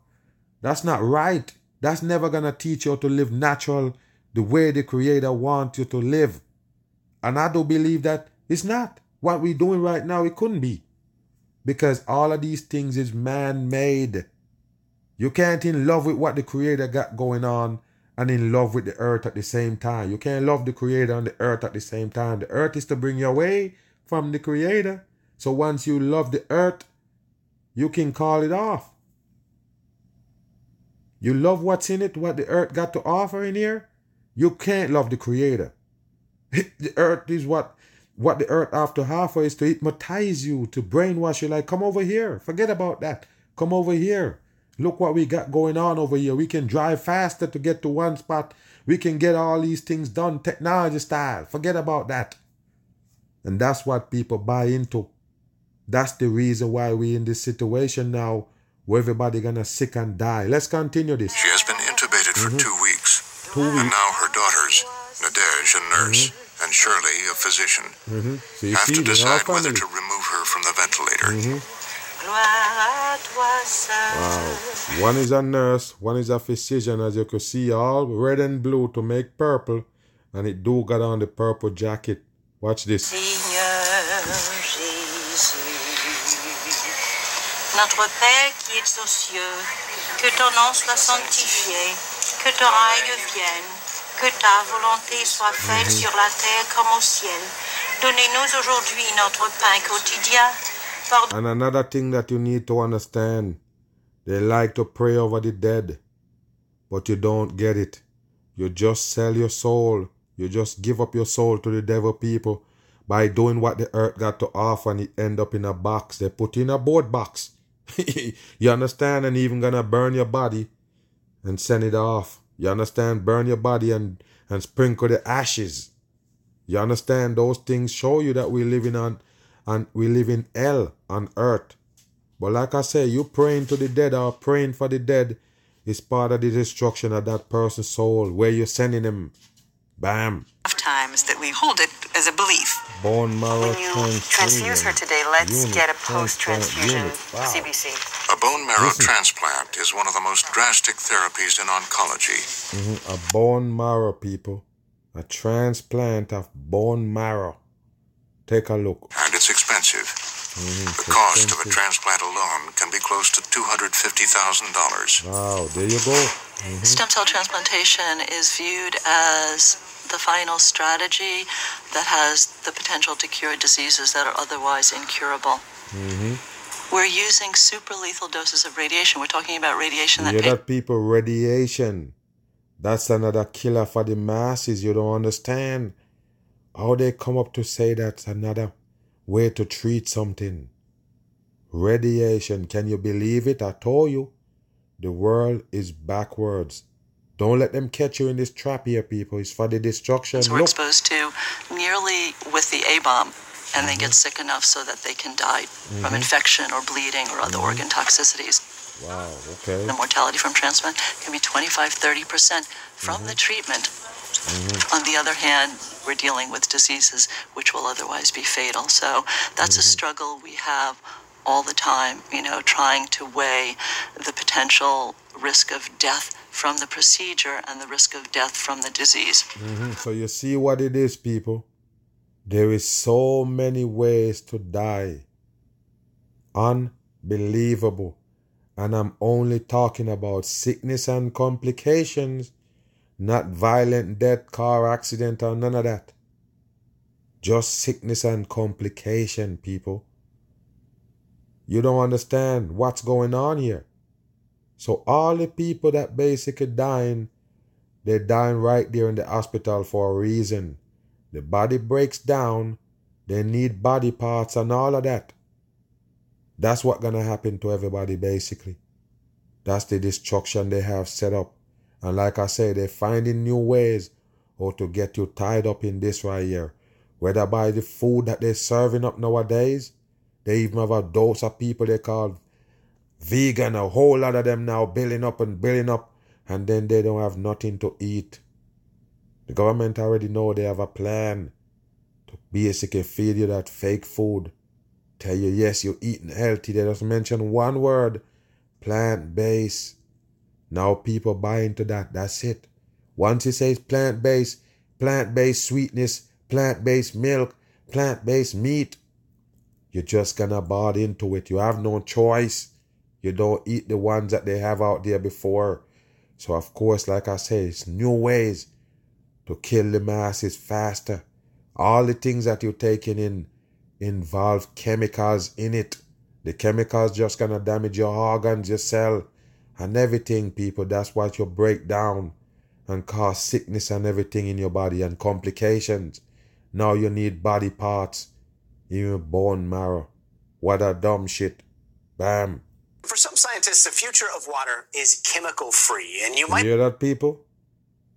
that's not right. That's never going to teach you to live natural the way the Creator wants you to live. And I do believe that it's not. What we're doing right now, it couldn't be. Because all of these things is man made. You can't in love with what the Creator got going on and in love with the earth at the same time. You can't love the Creator and the earth at the same time. The earth is to bring you away from the Creator. So once you love the earth, you can call it off. You love what's in it, what the earth got to offer in here. You can't love the creator. the earth is what what the earth to offer is to hypnotize you, to brainwash you like, come over here. Forget about that. Come over here. Look what we got going on over here. We can drive faster to get to one spot. We can get all these things done technology style. Forget about that. And that's what people buy into. That's the reason why we're in this situation now where everybody gonna sick and die. Let's continue this. She has been intubated for Mhm. two weeks. Two And weeks. now her daughters, Nadej, a nurse, and Shirley, a physician, hmm So have see, to decide whether family. to remove her from the ventilator. Mhm. Gloire à toi seul. Wow. One is a nurse, one is a physician, as you can see, all red and blue to make purple, and it do got on the purple jacket. Watch this. Notre Père qui es aux cieux, que ton nom soit sanctifié, que ton règne vienne, que ta volonté soit faite sur la terre comme au ciel. Donnez-nous aujourd'hui notre pain quotidien. Pardonne And another thing that you need to understand they like to pray over the dead, but you don't get it. You just sell your soul. You just give up your soul to the devil people by doing what the earth got to offer and it end up in a box. They put in a board box. you understand? And even gonna burn your body and send it off. You understand? Burn your body and, and sprinkle the ashes. You understand? Those things show you that we living on and we live in hell on earth. But like I say, you praying to the dead or praying for the dead is part of the destruction of that person's soul. Where you're sending them. Bam. Of times that we hold it as a belief. Bone marrow When you transfuse her today, let's Unit get a transplant post-transfusion. Wow. CBC. A bone marrow Listen. transplant is one of the most drastic therapies in oncology. Mhm, A bone marrow, people. A transplant of bone marrow. Take a look. and it's expensive. Mhm, The it's cost of a transplant alone can be close to $250,000. Wow, there you go. Mhm. Stem cell transplantation is viewed as the final strategy that has the potential to cure diseases that are otherwise incurable. Mhm. We're using super lethal doses of radiation. We're talking about radiation that hear that, people? Radiation. That's another killer for the masses. You don't understand how they come up to say that's another way to treat something. Radiation. Can you believe it? I told you. The world is backwards. Don't let them catch you in this trap here, people. It's for the destruction. we're Look. exposed to nearly with the A bomb, and they get sick enough so that they can die from Mhm. infection or bleeding or other organ toxicities. Wow, okay. The mortality from transplant can be 25 30% from the treatment. Mhm. On the other hand, we're dealing with diseases which will otherwise be fatal. So that's a struggle we have all the time, you know, trying to weigh the potential risk of death from the procedure and the risk of death from the disease. Mhm. So you see what it is, people. There is so many ways to die. Unbelievable. And I'm only talking about sickness and complications, not violent death, car accident, or none of that. Just sickness and complication, people. You don't understand what's going on here. So all the people that basically dying they're dying right there in the hospital for a reason. The body breaks down, they need body parts and all of that. That's what gonna happen to everybody basically. That's the destruction they have set up. And like I say, they're finding new ways how to get you tied up in this right here. Whether by the food that they're serving up nowadays, they even have a dose of people they call vegan, a whole lot of them now building up and building up and then they don't have nothing to eat. The government already know they have a plan to basically feed you that fake food. Tell you, yes, you're eating healthy. They just mention one word plant based. Now people buy into that. That's it. Once it says plant based, plant based sweetness, plant based milk, plant based meat, you're just gonna buy into it. You have no choice. You don't eat the ones that they have out there before. So of course, like I say, it's new ways to kill the masses faster. All the things that you're taking in involve chemicals in it. The chemicals just gonna damage your organs, your cell, and everything, people. That's what you break down and cause sickness and everything in your body and complications. Now you need body parts, even bone marrow. What a dumb shit. Bam. For some scientists, the future of water is chemical free, and you might hear that, people?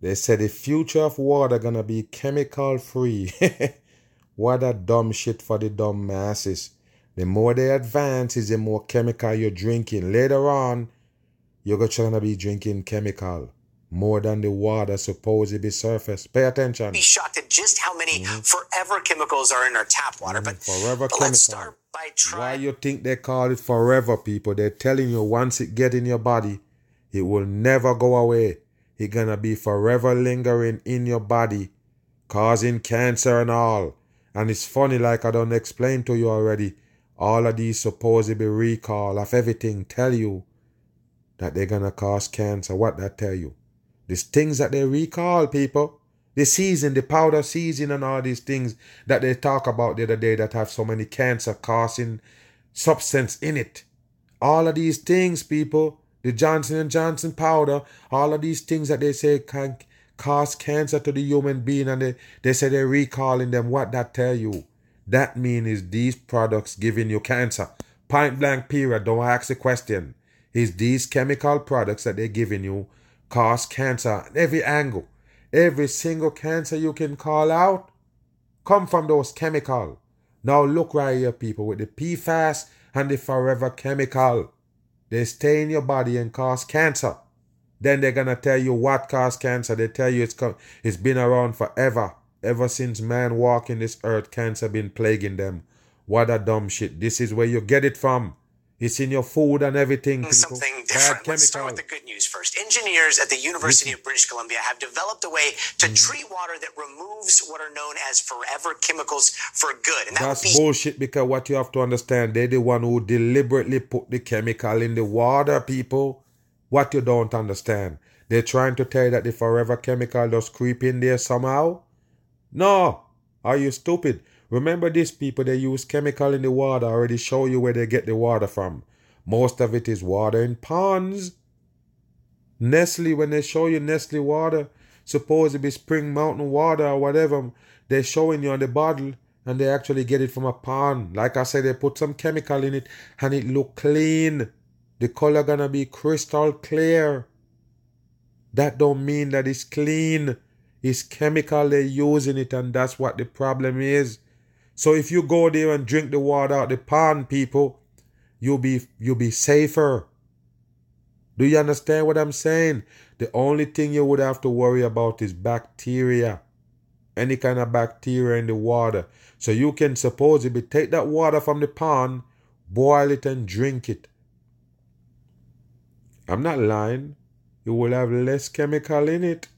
They said the future of water gonna be chemical free. what a dumb shit for the dumb masses. The more they advance, is the more chemical you're drinking. Later on, you're gonna be drinking chemical more than the water supposed to be surface. Pay attention. be shocked at just how many mm-hmm. forever chemicals are in our tap water. Mm-hmm. But, Forever but let's start by trying. Why you think they call it forever, people? They're telling you once it get in your body, it will never go away. It gonna be forever lingering in your body, causing cancer and all. And it's funny, like I don't explain to you already, all of these supposedly recall of everything tell you that they're gonna cause cancer. What that tell you? These things that they recall, people. The season, the powder season, and all these things that they talk about the other day that have so many cancer causing substance in it. All of these things, people, the Johnson and Johnson powder, all of these things that they say can cause cancer to the human being, and they, they say they're recalling them. What that tell you? That mean is these products giving you cancer. Point blank period. Don't ask the question. Is these chemical products that they're giving you cause cancer every angle? Every single cancer you can call out come from those chemical. Now look right here, people, with the PFAS and the forever chemical. They stay in your body and cause cancer. Then they're gonna tell you what cause cancer. They tell you it's co- it's been around forever. Ever since man walking this earth, cancer been plaguing them. What a dumb shit. This is where you get it from. It's in your food and everything. People. Something Bad different. Let's start with the good news first. Engineers at the University of British Columbia have developed a way to Mm-hmm. treat water that removes what are known as forever chemicals for good. And that That's be bullshit because what you have to understand, they're the one who deliberately put the chemical in the water, people. What you don't understand. They're trying to tell you that the forever chemical does creep in there somehow. No. Are you stupid? Remember these people, they use chemical in the water. I already show you where they get the water from. Most of it is water in ponds. Nestle, when they show you Nestle water, supposed to be spring mountain water or whatever, they're showing you on the bottle and they actually get it from a pond. Like I said, they put some chemical in it and it look clean. The color gonna be crystal clear. That don't mean that it's clean. It's chemical they're using it and that's what the problem is. So if you go there and drink the water out the pond, people, you'll be you'll be safer. Do you understand what I'm saying? The only thing you would have to worry about is bacteria. Any kind of bacteria in the water. So you can supposedly take that water from the pond, boil it and drink it. I'm not lying. You will have less chemical in it.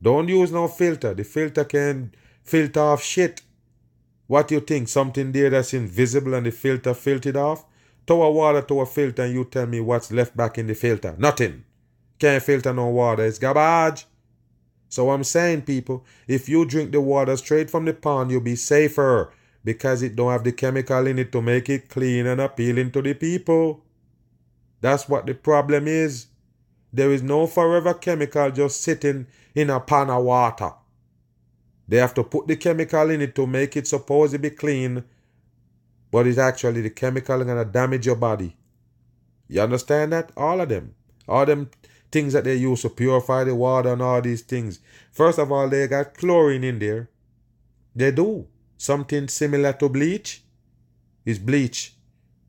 Don't use no filter. The filter can filter off shit. What you think? Something there that's invisible and the filter filtered off? A water to a filter and you tell me what's left back in the filter. Nothing. Can't filter no water. It's garbage. So I'm saying, people, if you drink the water straight from the pond, you'll be safer because it don't have the chemical in it to make it clean and appealing to the people. That's what the problem is. There is no forever chemical just sitting in a pan of water. They have to put the chemical in it to make it supposedly clean, but it's actually the chemical gonna damage your body. You understand that? All of them. All them things that they use to purify the water and all these things. First of all, they got chlorine in there. They do. Something similar to bleach is bleach.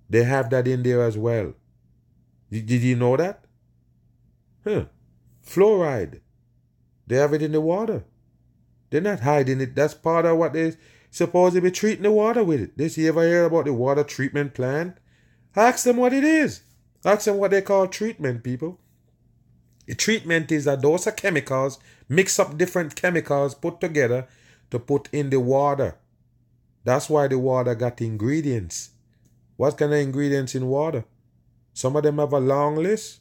They have that in there as well. Did did you know that? Huh. Fluoride. They have it in the water. They're not hiding it. That's part of what they're supposed to be treating the water with it. Did you ever hear about the water treatment plant? Ask them what it is. Ask them what they call treatment, people. The treatment is a dose of chemicals, mix up different chemicals put together to put in the water. That's why the water got ingredients. What kind of ingredients in water? Some of them have a long list.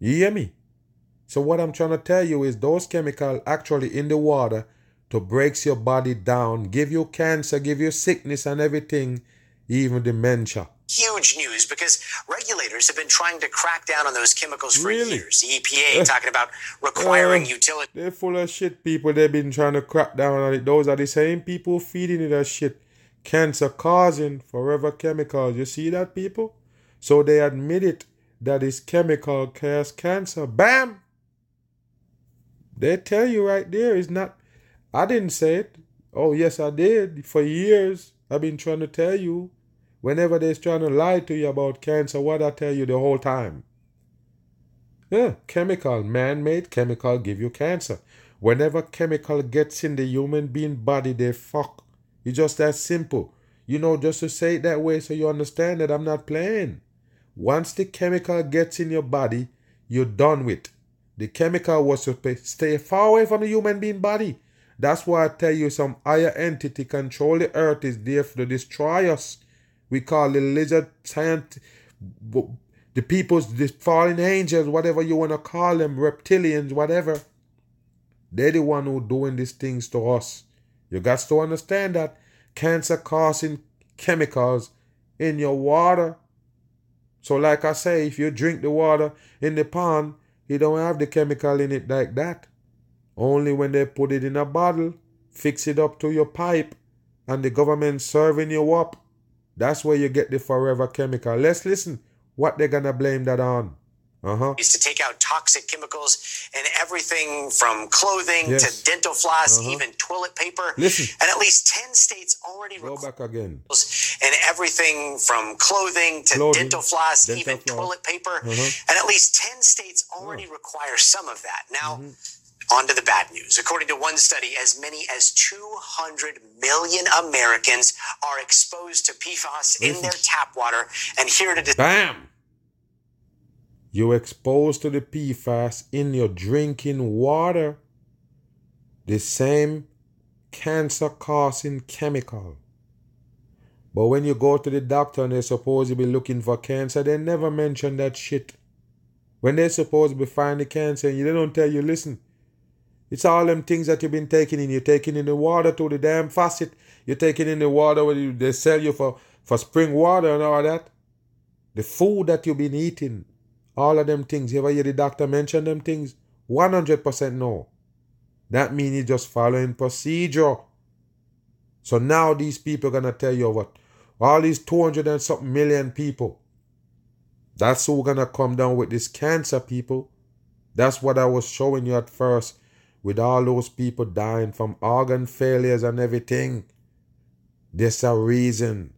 You hear me? So what I'm trying to tell you is those chemicals actually in the water to breaks your body down, give you cancer, give you sickness and everything, even dementia. huge news because regulators have been trying to crack down on those chemicals for Really? years. The EPA talking about requiring Uh, utility They're full of shit, people. They've been trying to crack down on it. Those are the same people feeding it that shit. Cancer causing forever chemicals. You see that, people? So they admit it that it's chemical cause cancer. Bam! They tell you right there it's not. I didn't say it. Oh, yes, I did. For years, I've been trying to tell you. Whenever they're trying to lie to you about cancer, what I tell you the whole time. Yeah, chemical, man-made chemical give you cancer. Whenever chemical gets in the human being body, they fuck. It's just that simple. You know, just to say it that way so you understand that I'm not playing. Once the chemical gets in your body, you're done with. The chemical was to stay far away from the human being body. That's why I tell you some higher entity control the earth is there to destroy us. We call the lizard science, the people's the fallen angels, whatever you want to call them, reptilians, whatever. They're the one who doing these things to us. You got to understand that cancer causing chemicals in your water. So like I say, if you drink the water in the pond, it don't have the chemical in it like that. Only when they put it in a bottle, fix it up to your pipe, and the government serving you up. That's where you get the forever chemical. Let's listen what they're gonna blame that on. Uh-huh. Is to take out toxic chemicals in everything from clothing Yes. to dental floss, Uh-huh. even toilet paper. Listen. And at least 10 states already Go back again. and everything from clothing to Clothing, dental floss, dental even floss. toilet paper. Uh-huh. And at least 10 states already require some of that. Now, Mm-hmm. on to the bad news. According to one study, as many as 200 million Americans are exposed to PFAS in their tap water. And here to Bam! You're exposed to the PFAS in your drinking water. The same cancer causing chemical. But when you go to the doctor and they're supposed to be looking for cancer, they never mention that shit. When they're supposed to be finding cancer, they don't tell you, listen, it's all them things that you've been taking in. You're taking in the water to the damn faucet. You're taking in the water where they sell you for, for spring water and all that. The food that you've been eating, all of them things. You ever hear the doctor mention them things? 100% no. That means you're just following procedure. So now these people are going to tell you what? All these 200 and something million people. That's who going to come down with this cancer, people. That's what I was showing you at first with all those people dying from organ failures and everything. There's a reason.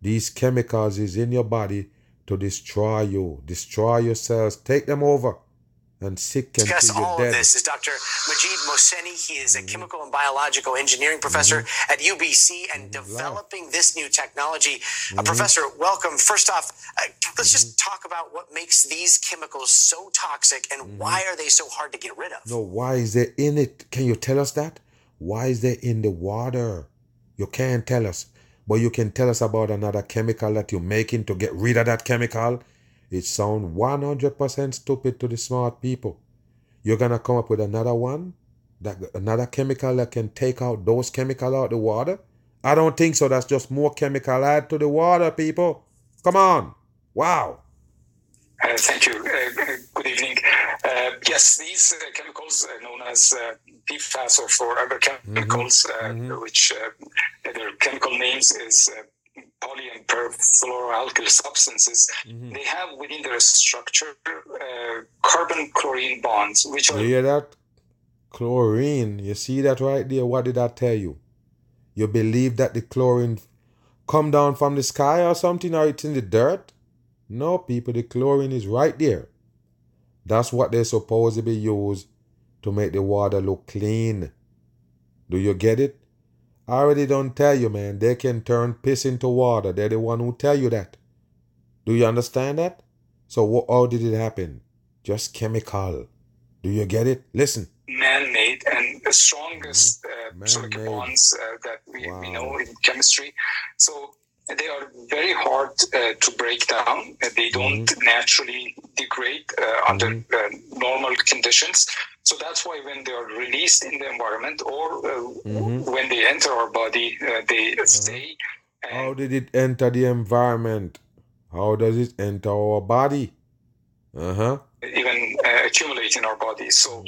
These chemicals is in your body to destroy you, destroy yourselves. take them over, and sicken discuss all dead. of this is Dr. Madjid Mohseni. He is a chemical and biological engineering professor at UBC and developing this new technology. Uh, professor, welcome. First off, uh, let's just talk about what makes these chemicals so toxic and why are they so hard to get rid of? No, why is they in it? Can you tell us that? Why is they in the water? You can't tell us, but you can tell us about another chemical that you're making to get rid of that chemical. It sounds 100% stupid to the smart people. You're gonna come up with another one, that another chemical that can take out those chemical out the water. I don't think so. That's just more chemical add to the water, people. Come on, wow. Uh, thank you. Uh, uh, good evening. Uh, yes, these uh, chemicals uh, known as uh, PFAS or forever chemicals, uh, which uh, their chemical names is uh, poly and perfluoroalkyl substances, they have within their structure uh, carbon chlorine bonds, which You are hear that? Chlorine. You see that right there? What did I tell you? You believe that the chlorine come down from the sky or something or it's in the dirt? No, people, the chlorine is right there. That's what they're supposed to be used to make the water look clean. Do you get it? I already don't tell you, man. They can turn piss into water. They're the one who tell you that. Do you understand that? So what, how did it happen? Just chemical. Do you get it? Listen. man-made and the strongest uh, silicon Man-made. bonds uh, that we, we know in chemistry. So they are very hard uh, to break down. They don't naturally degrade uh, under uh, normal conditions. So that's why when they are released in the environment or uh, when they enter our body, uh, they stay. How did it enter the environment? How does it enter our body? Uh huh. even uh, accumulate in our bodies. So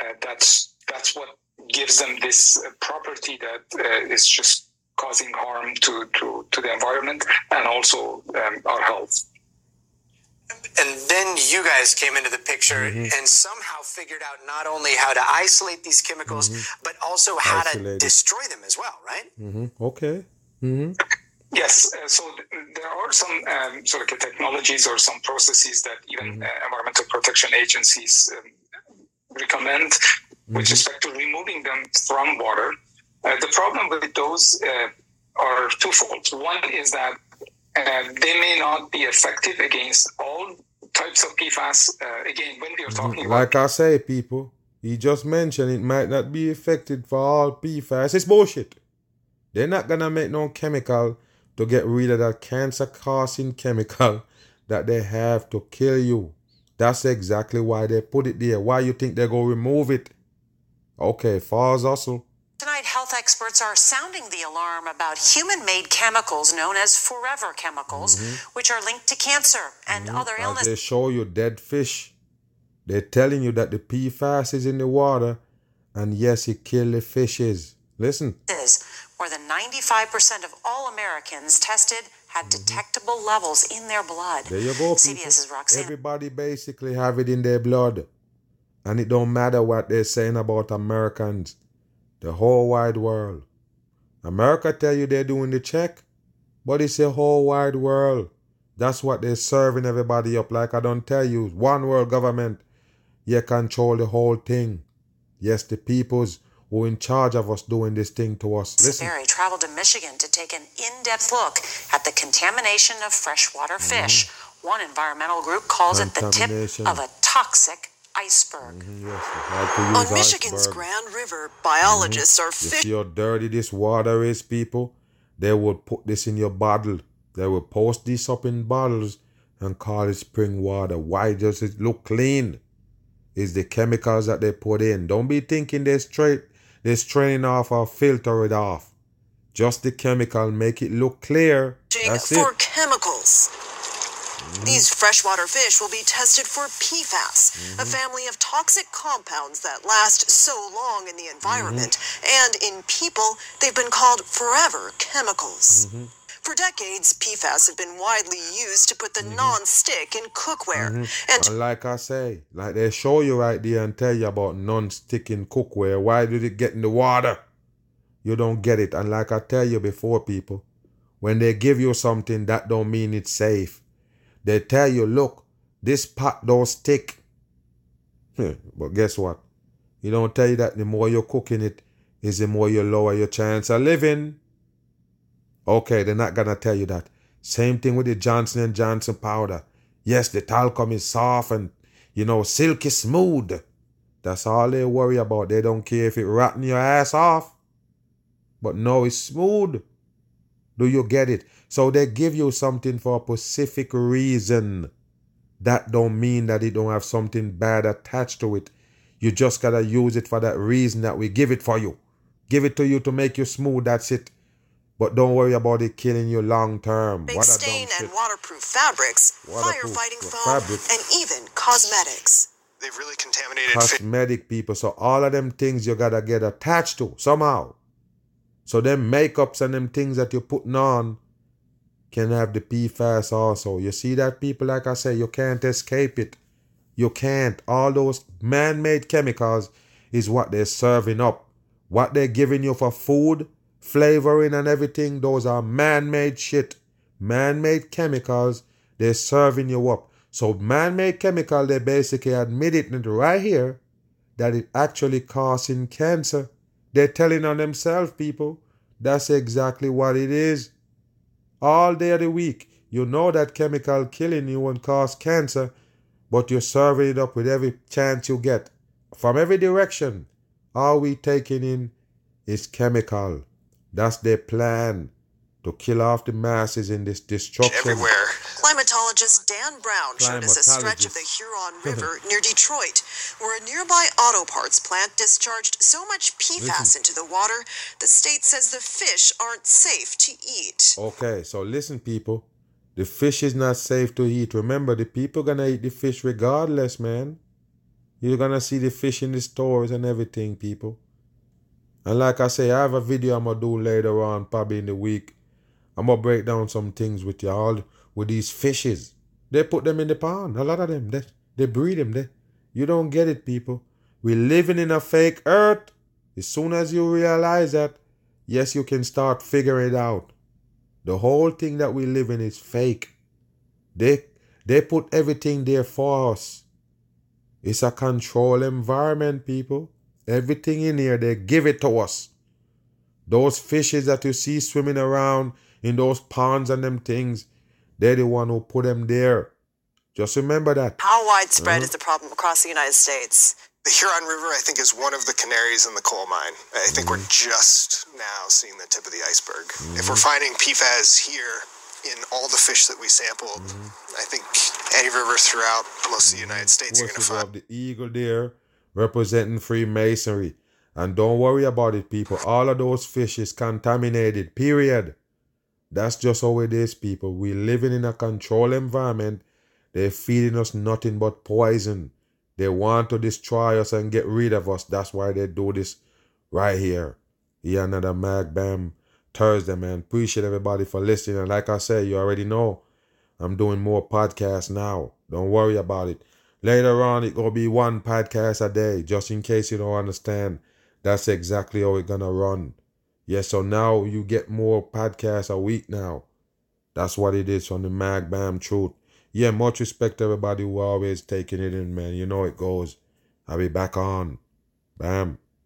uh, that's that's what gives them this uh, property that uh, is just causing harm to, to, to the environment and also um, our health. And then you guys came into the picture and somehow figured out not only how to isolate these chemicals, but also how Isolate to destroy them as well, right? Mm-hmm. Okay. Mm-hmm. Yes, uh, so th- there are some um, sort of technologies or some processes that even uh, environmental protection agencies um, recommend with respect to removing them from water. Uh, the problem with those uh, are twofold. One is that uh, they may not be effective against all types of PFAS. Uh, again, when we are talking about Like I say, people, He just mentioned it might not be effective for all PFAS. It's bullshit. They're not gonna make no chemical to get rid of that cancer causing chemical that they have to kill you. That's exactly why they put it there. Why you think they're gonna remove it? Okay, false hustle. Experts are sounding the alarm about human made chemicals known as forever chemicals, Mm-hmm. which are linked to cancer and other As illnesses. they show you dead fish, they're telling you that the PFAS is in the water, and yes, it kills the fishes. Listen. More than 95% of all Americans tested had detectable levels in their blood. Mm-hmm. There you go. CBS's Roxanne. Everybody basically have it in their blood. And it don't matter what they're saying about Americans. The whole wide world. America tell you they're doing the check, but it's the whole wide world. That's what they're serving everybody up. Like I don't tell you, one world government. You control the whole thing. Yes, the peoples who in charge of us doing this thing to us. Listen. Barry traveled to Michigan to take an in depth look at the contamination of freshwater fish. One environmental group calls it the tip Mm-hmm. Of a toxic iceberg. Mm-hmm, yes, to use On Michigan's iceberg. Grand River, mm-hmm. biologists are You see how dirty this water is, people? They will put this in your bottle. They will post this up in bottles and call it spring water. Why does it look clean? It's the chemicals that they put in. Don't be thinking they're straight, they're straining off or filter it off. Just the chemical make it look clear. That's for it. chemicals. These freshwater fish will be tested for PFAS, a Mhm. family of toxic compounds that last so long in the environment. And in people, they've been called forever chemicals. Mm-hmm. For decades, PFAS have been widely used to put the non-stick in cookware. Mhm. And like I say, like they show you right there and tell you about non-sticking cookware. Why did it get in the water? You don't get it. And like I tell you before, people, when they give you something, that don't mean it's safe. They tell you, look, this pot don't stick. But guess what? You don't tell you that the more you're cooking it, is the more you lower your chance of living. Okay, they're not gonna tell you that. Same thing with the Johnson and Johnson powder. Yes, the talcum is soft and you know silky smooth. That's all they worry about. They don't care if it rotten your ass off. But no, it's smooth. Do you get it? So they give you something for a specific reason. That don't mean that it don't have something bad attached to it. You just gotta use it for that reason that we give it for you. Give it to you to make you smooth. That's it. But don't worry about it killing you long term. Big What stain and waterproof fabrics, Waterproof firefighting foam, fabric. and even cosmetics. They've really contaminated fish. cosmetic people. So all of them things you gotta get attached to somehow. So them makeups and them things that you're putting on can have the PFAS also. You see that people, like I say, you can't escape it. You can't. All those man-made chemicals is what they're serving up. What they're giving you for food, flavoring and everything, those are man-made shit. Man-made chemicals, they're serving you up. So man-made chemical, they basically admit it right here that it actually causing cancer. They're telling on themselves, people. That's exactly what it is. All day of the week, you know that chemical killing you and cause cancer, but you're serving it up with every chance you get. From every direction, all we taking in is chemical. That's their plan to kill off the masses in this destruction. Everywhere. Climatologist Dan Brown showed us a stretch of the Huron River near Detroit, where a nearby auto parts plant discharged so much PFAS Listen. into the water, the state says the fish aren't safe to eat. Okay, so listen, people. The fish is not safe to eat. Remember, the people gonna eat the fish regardless, man. You're gonna see the fish in the stores and everything, people. And like I say, I have a video I'm gonna do later on, probably in the week. I'm gonna break down some things with y'all with these fishes. They put them in the pond. A lot of them. They they breed them. You don't get it, people. We're living in a fake earth. As soon as you realize that, yes, you can start figuring it out. The whole thing that we live in is fake. They they put everything there for us. It's a control environment, people. Everything in here, they give it to us. Those fishes that you see swimming around in those ponds and them things, they're the one who put them there. Just remember that. How widespread Uh-huh. is the problem across the United States? the Huron River, I think, is one of the canaries in the coal mine. I think we're mm-hmm. just now seeing the tip of the iceberg. If we're mm-hmm. finding PFAS here in all the fish that we sampled, mm-hmm. I think any river throughout most of the United States, you're going to Worship find. of the eagle there representing Freemasonry. And don't worry about it, people. All of those fish is contaminated. Period. That's just how it is, people. We're living in a controlled environment. They're feeding us nothing but poison. They want to destroy us and get rid of us. That's why they do this right here. Yeah, another Mag Bam Thursday, man. Appreciate everybody for listening. And like I said, you already know I'm doing more podcasts now. Don't worry about it. Later on, it gonna be one podcast a day, just in case you don't understand. That's exactly how it's gonna run. Yeah, so now you get more podcasts a week now. That's what it is from the Mag Bam Truth. Yeah, much respect everybody who always taking it in, man. You know it goes. I'll be back on. Bam.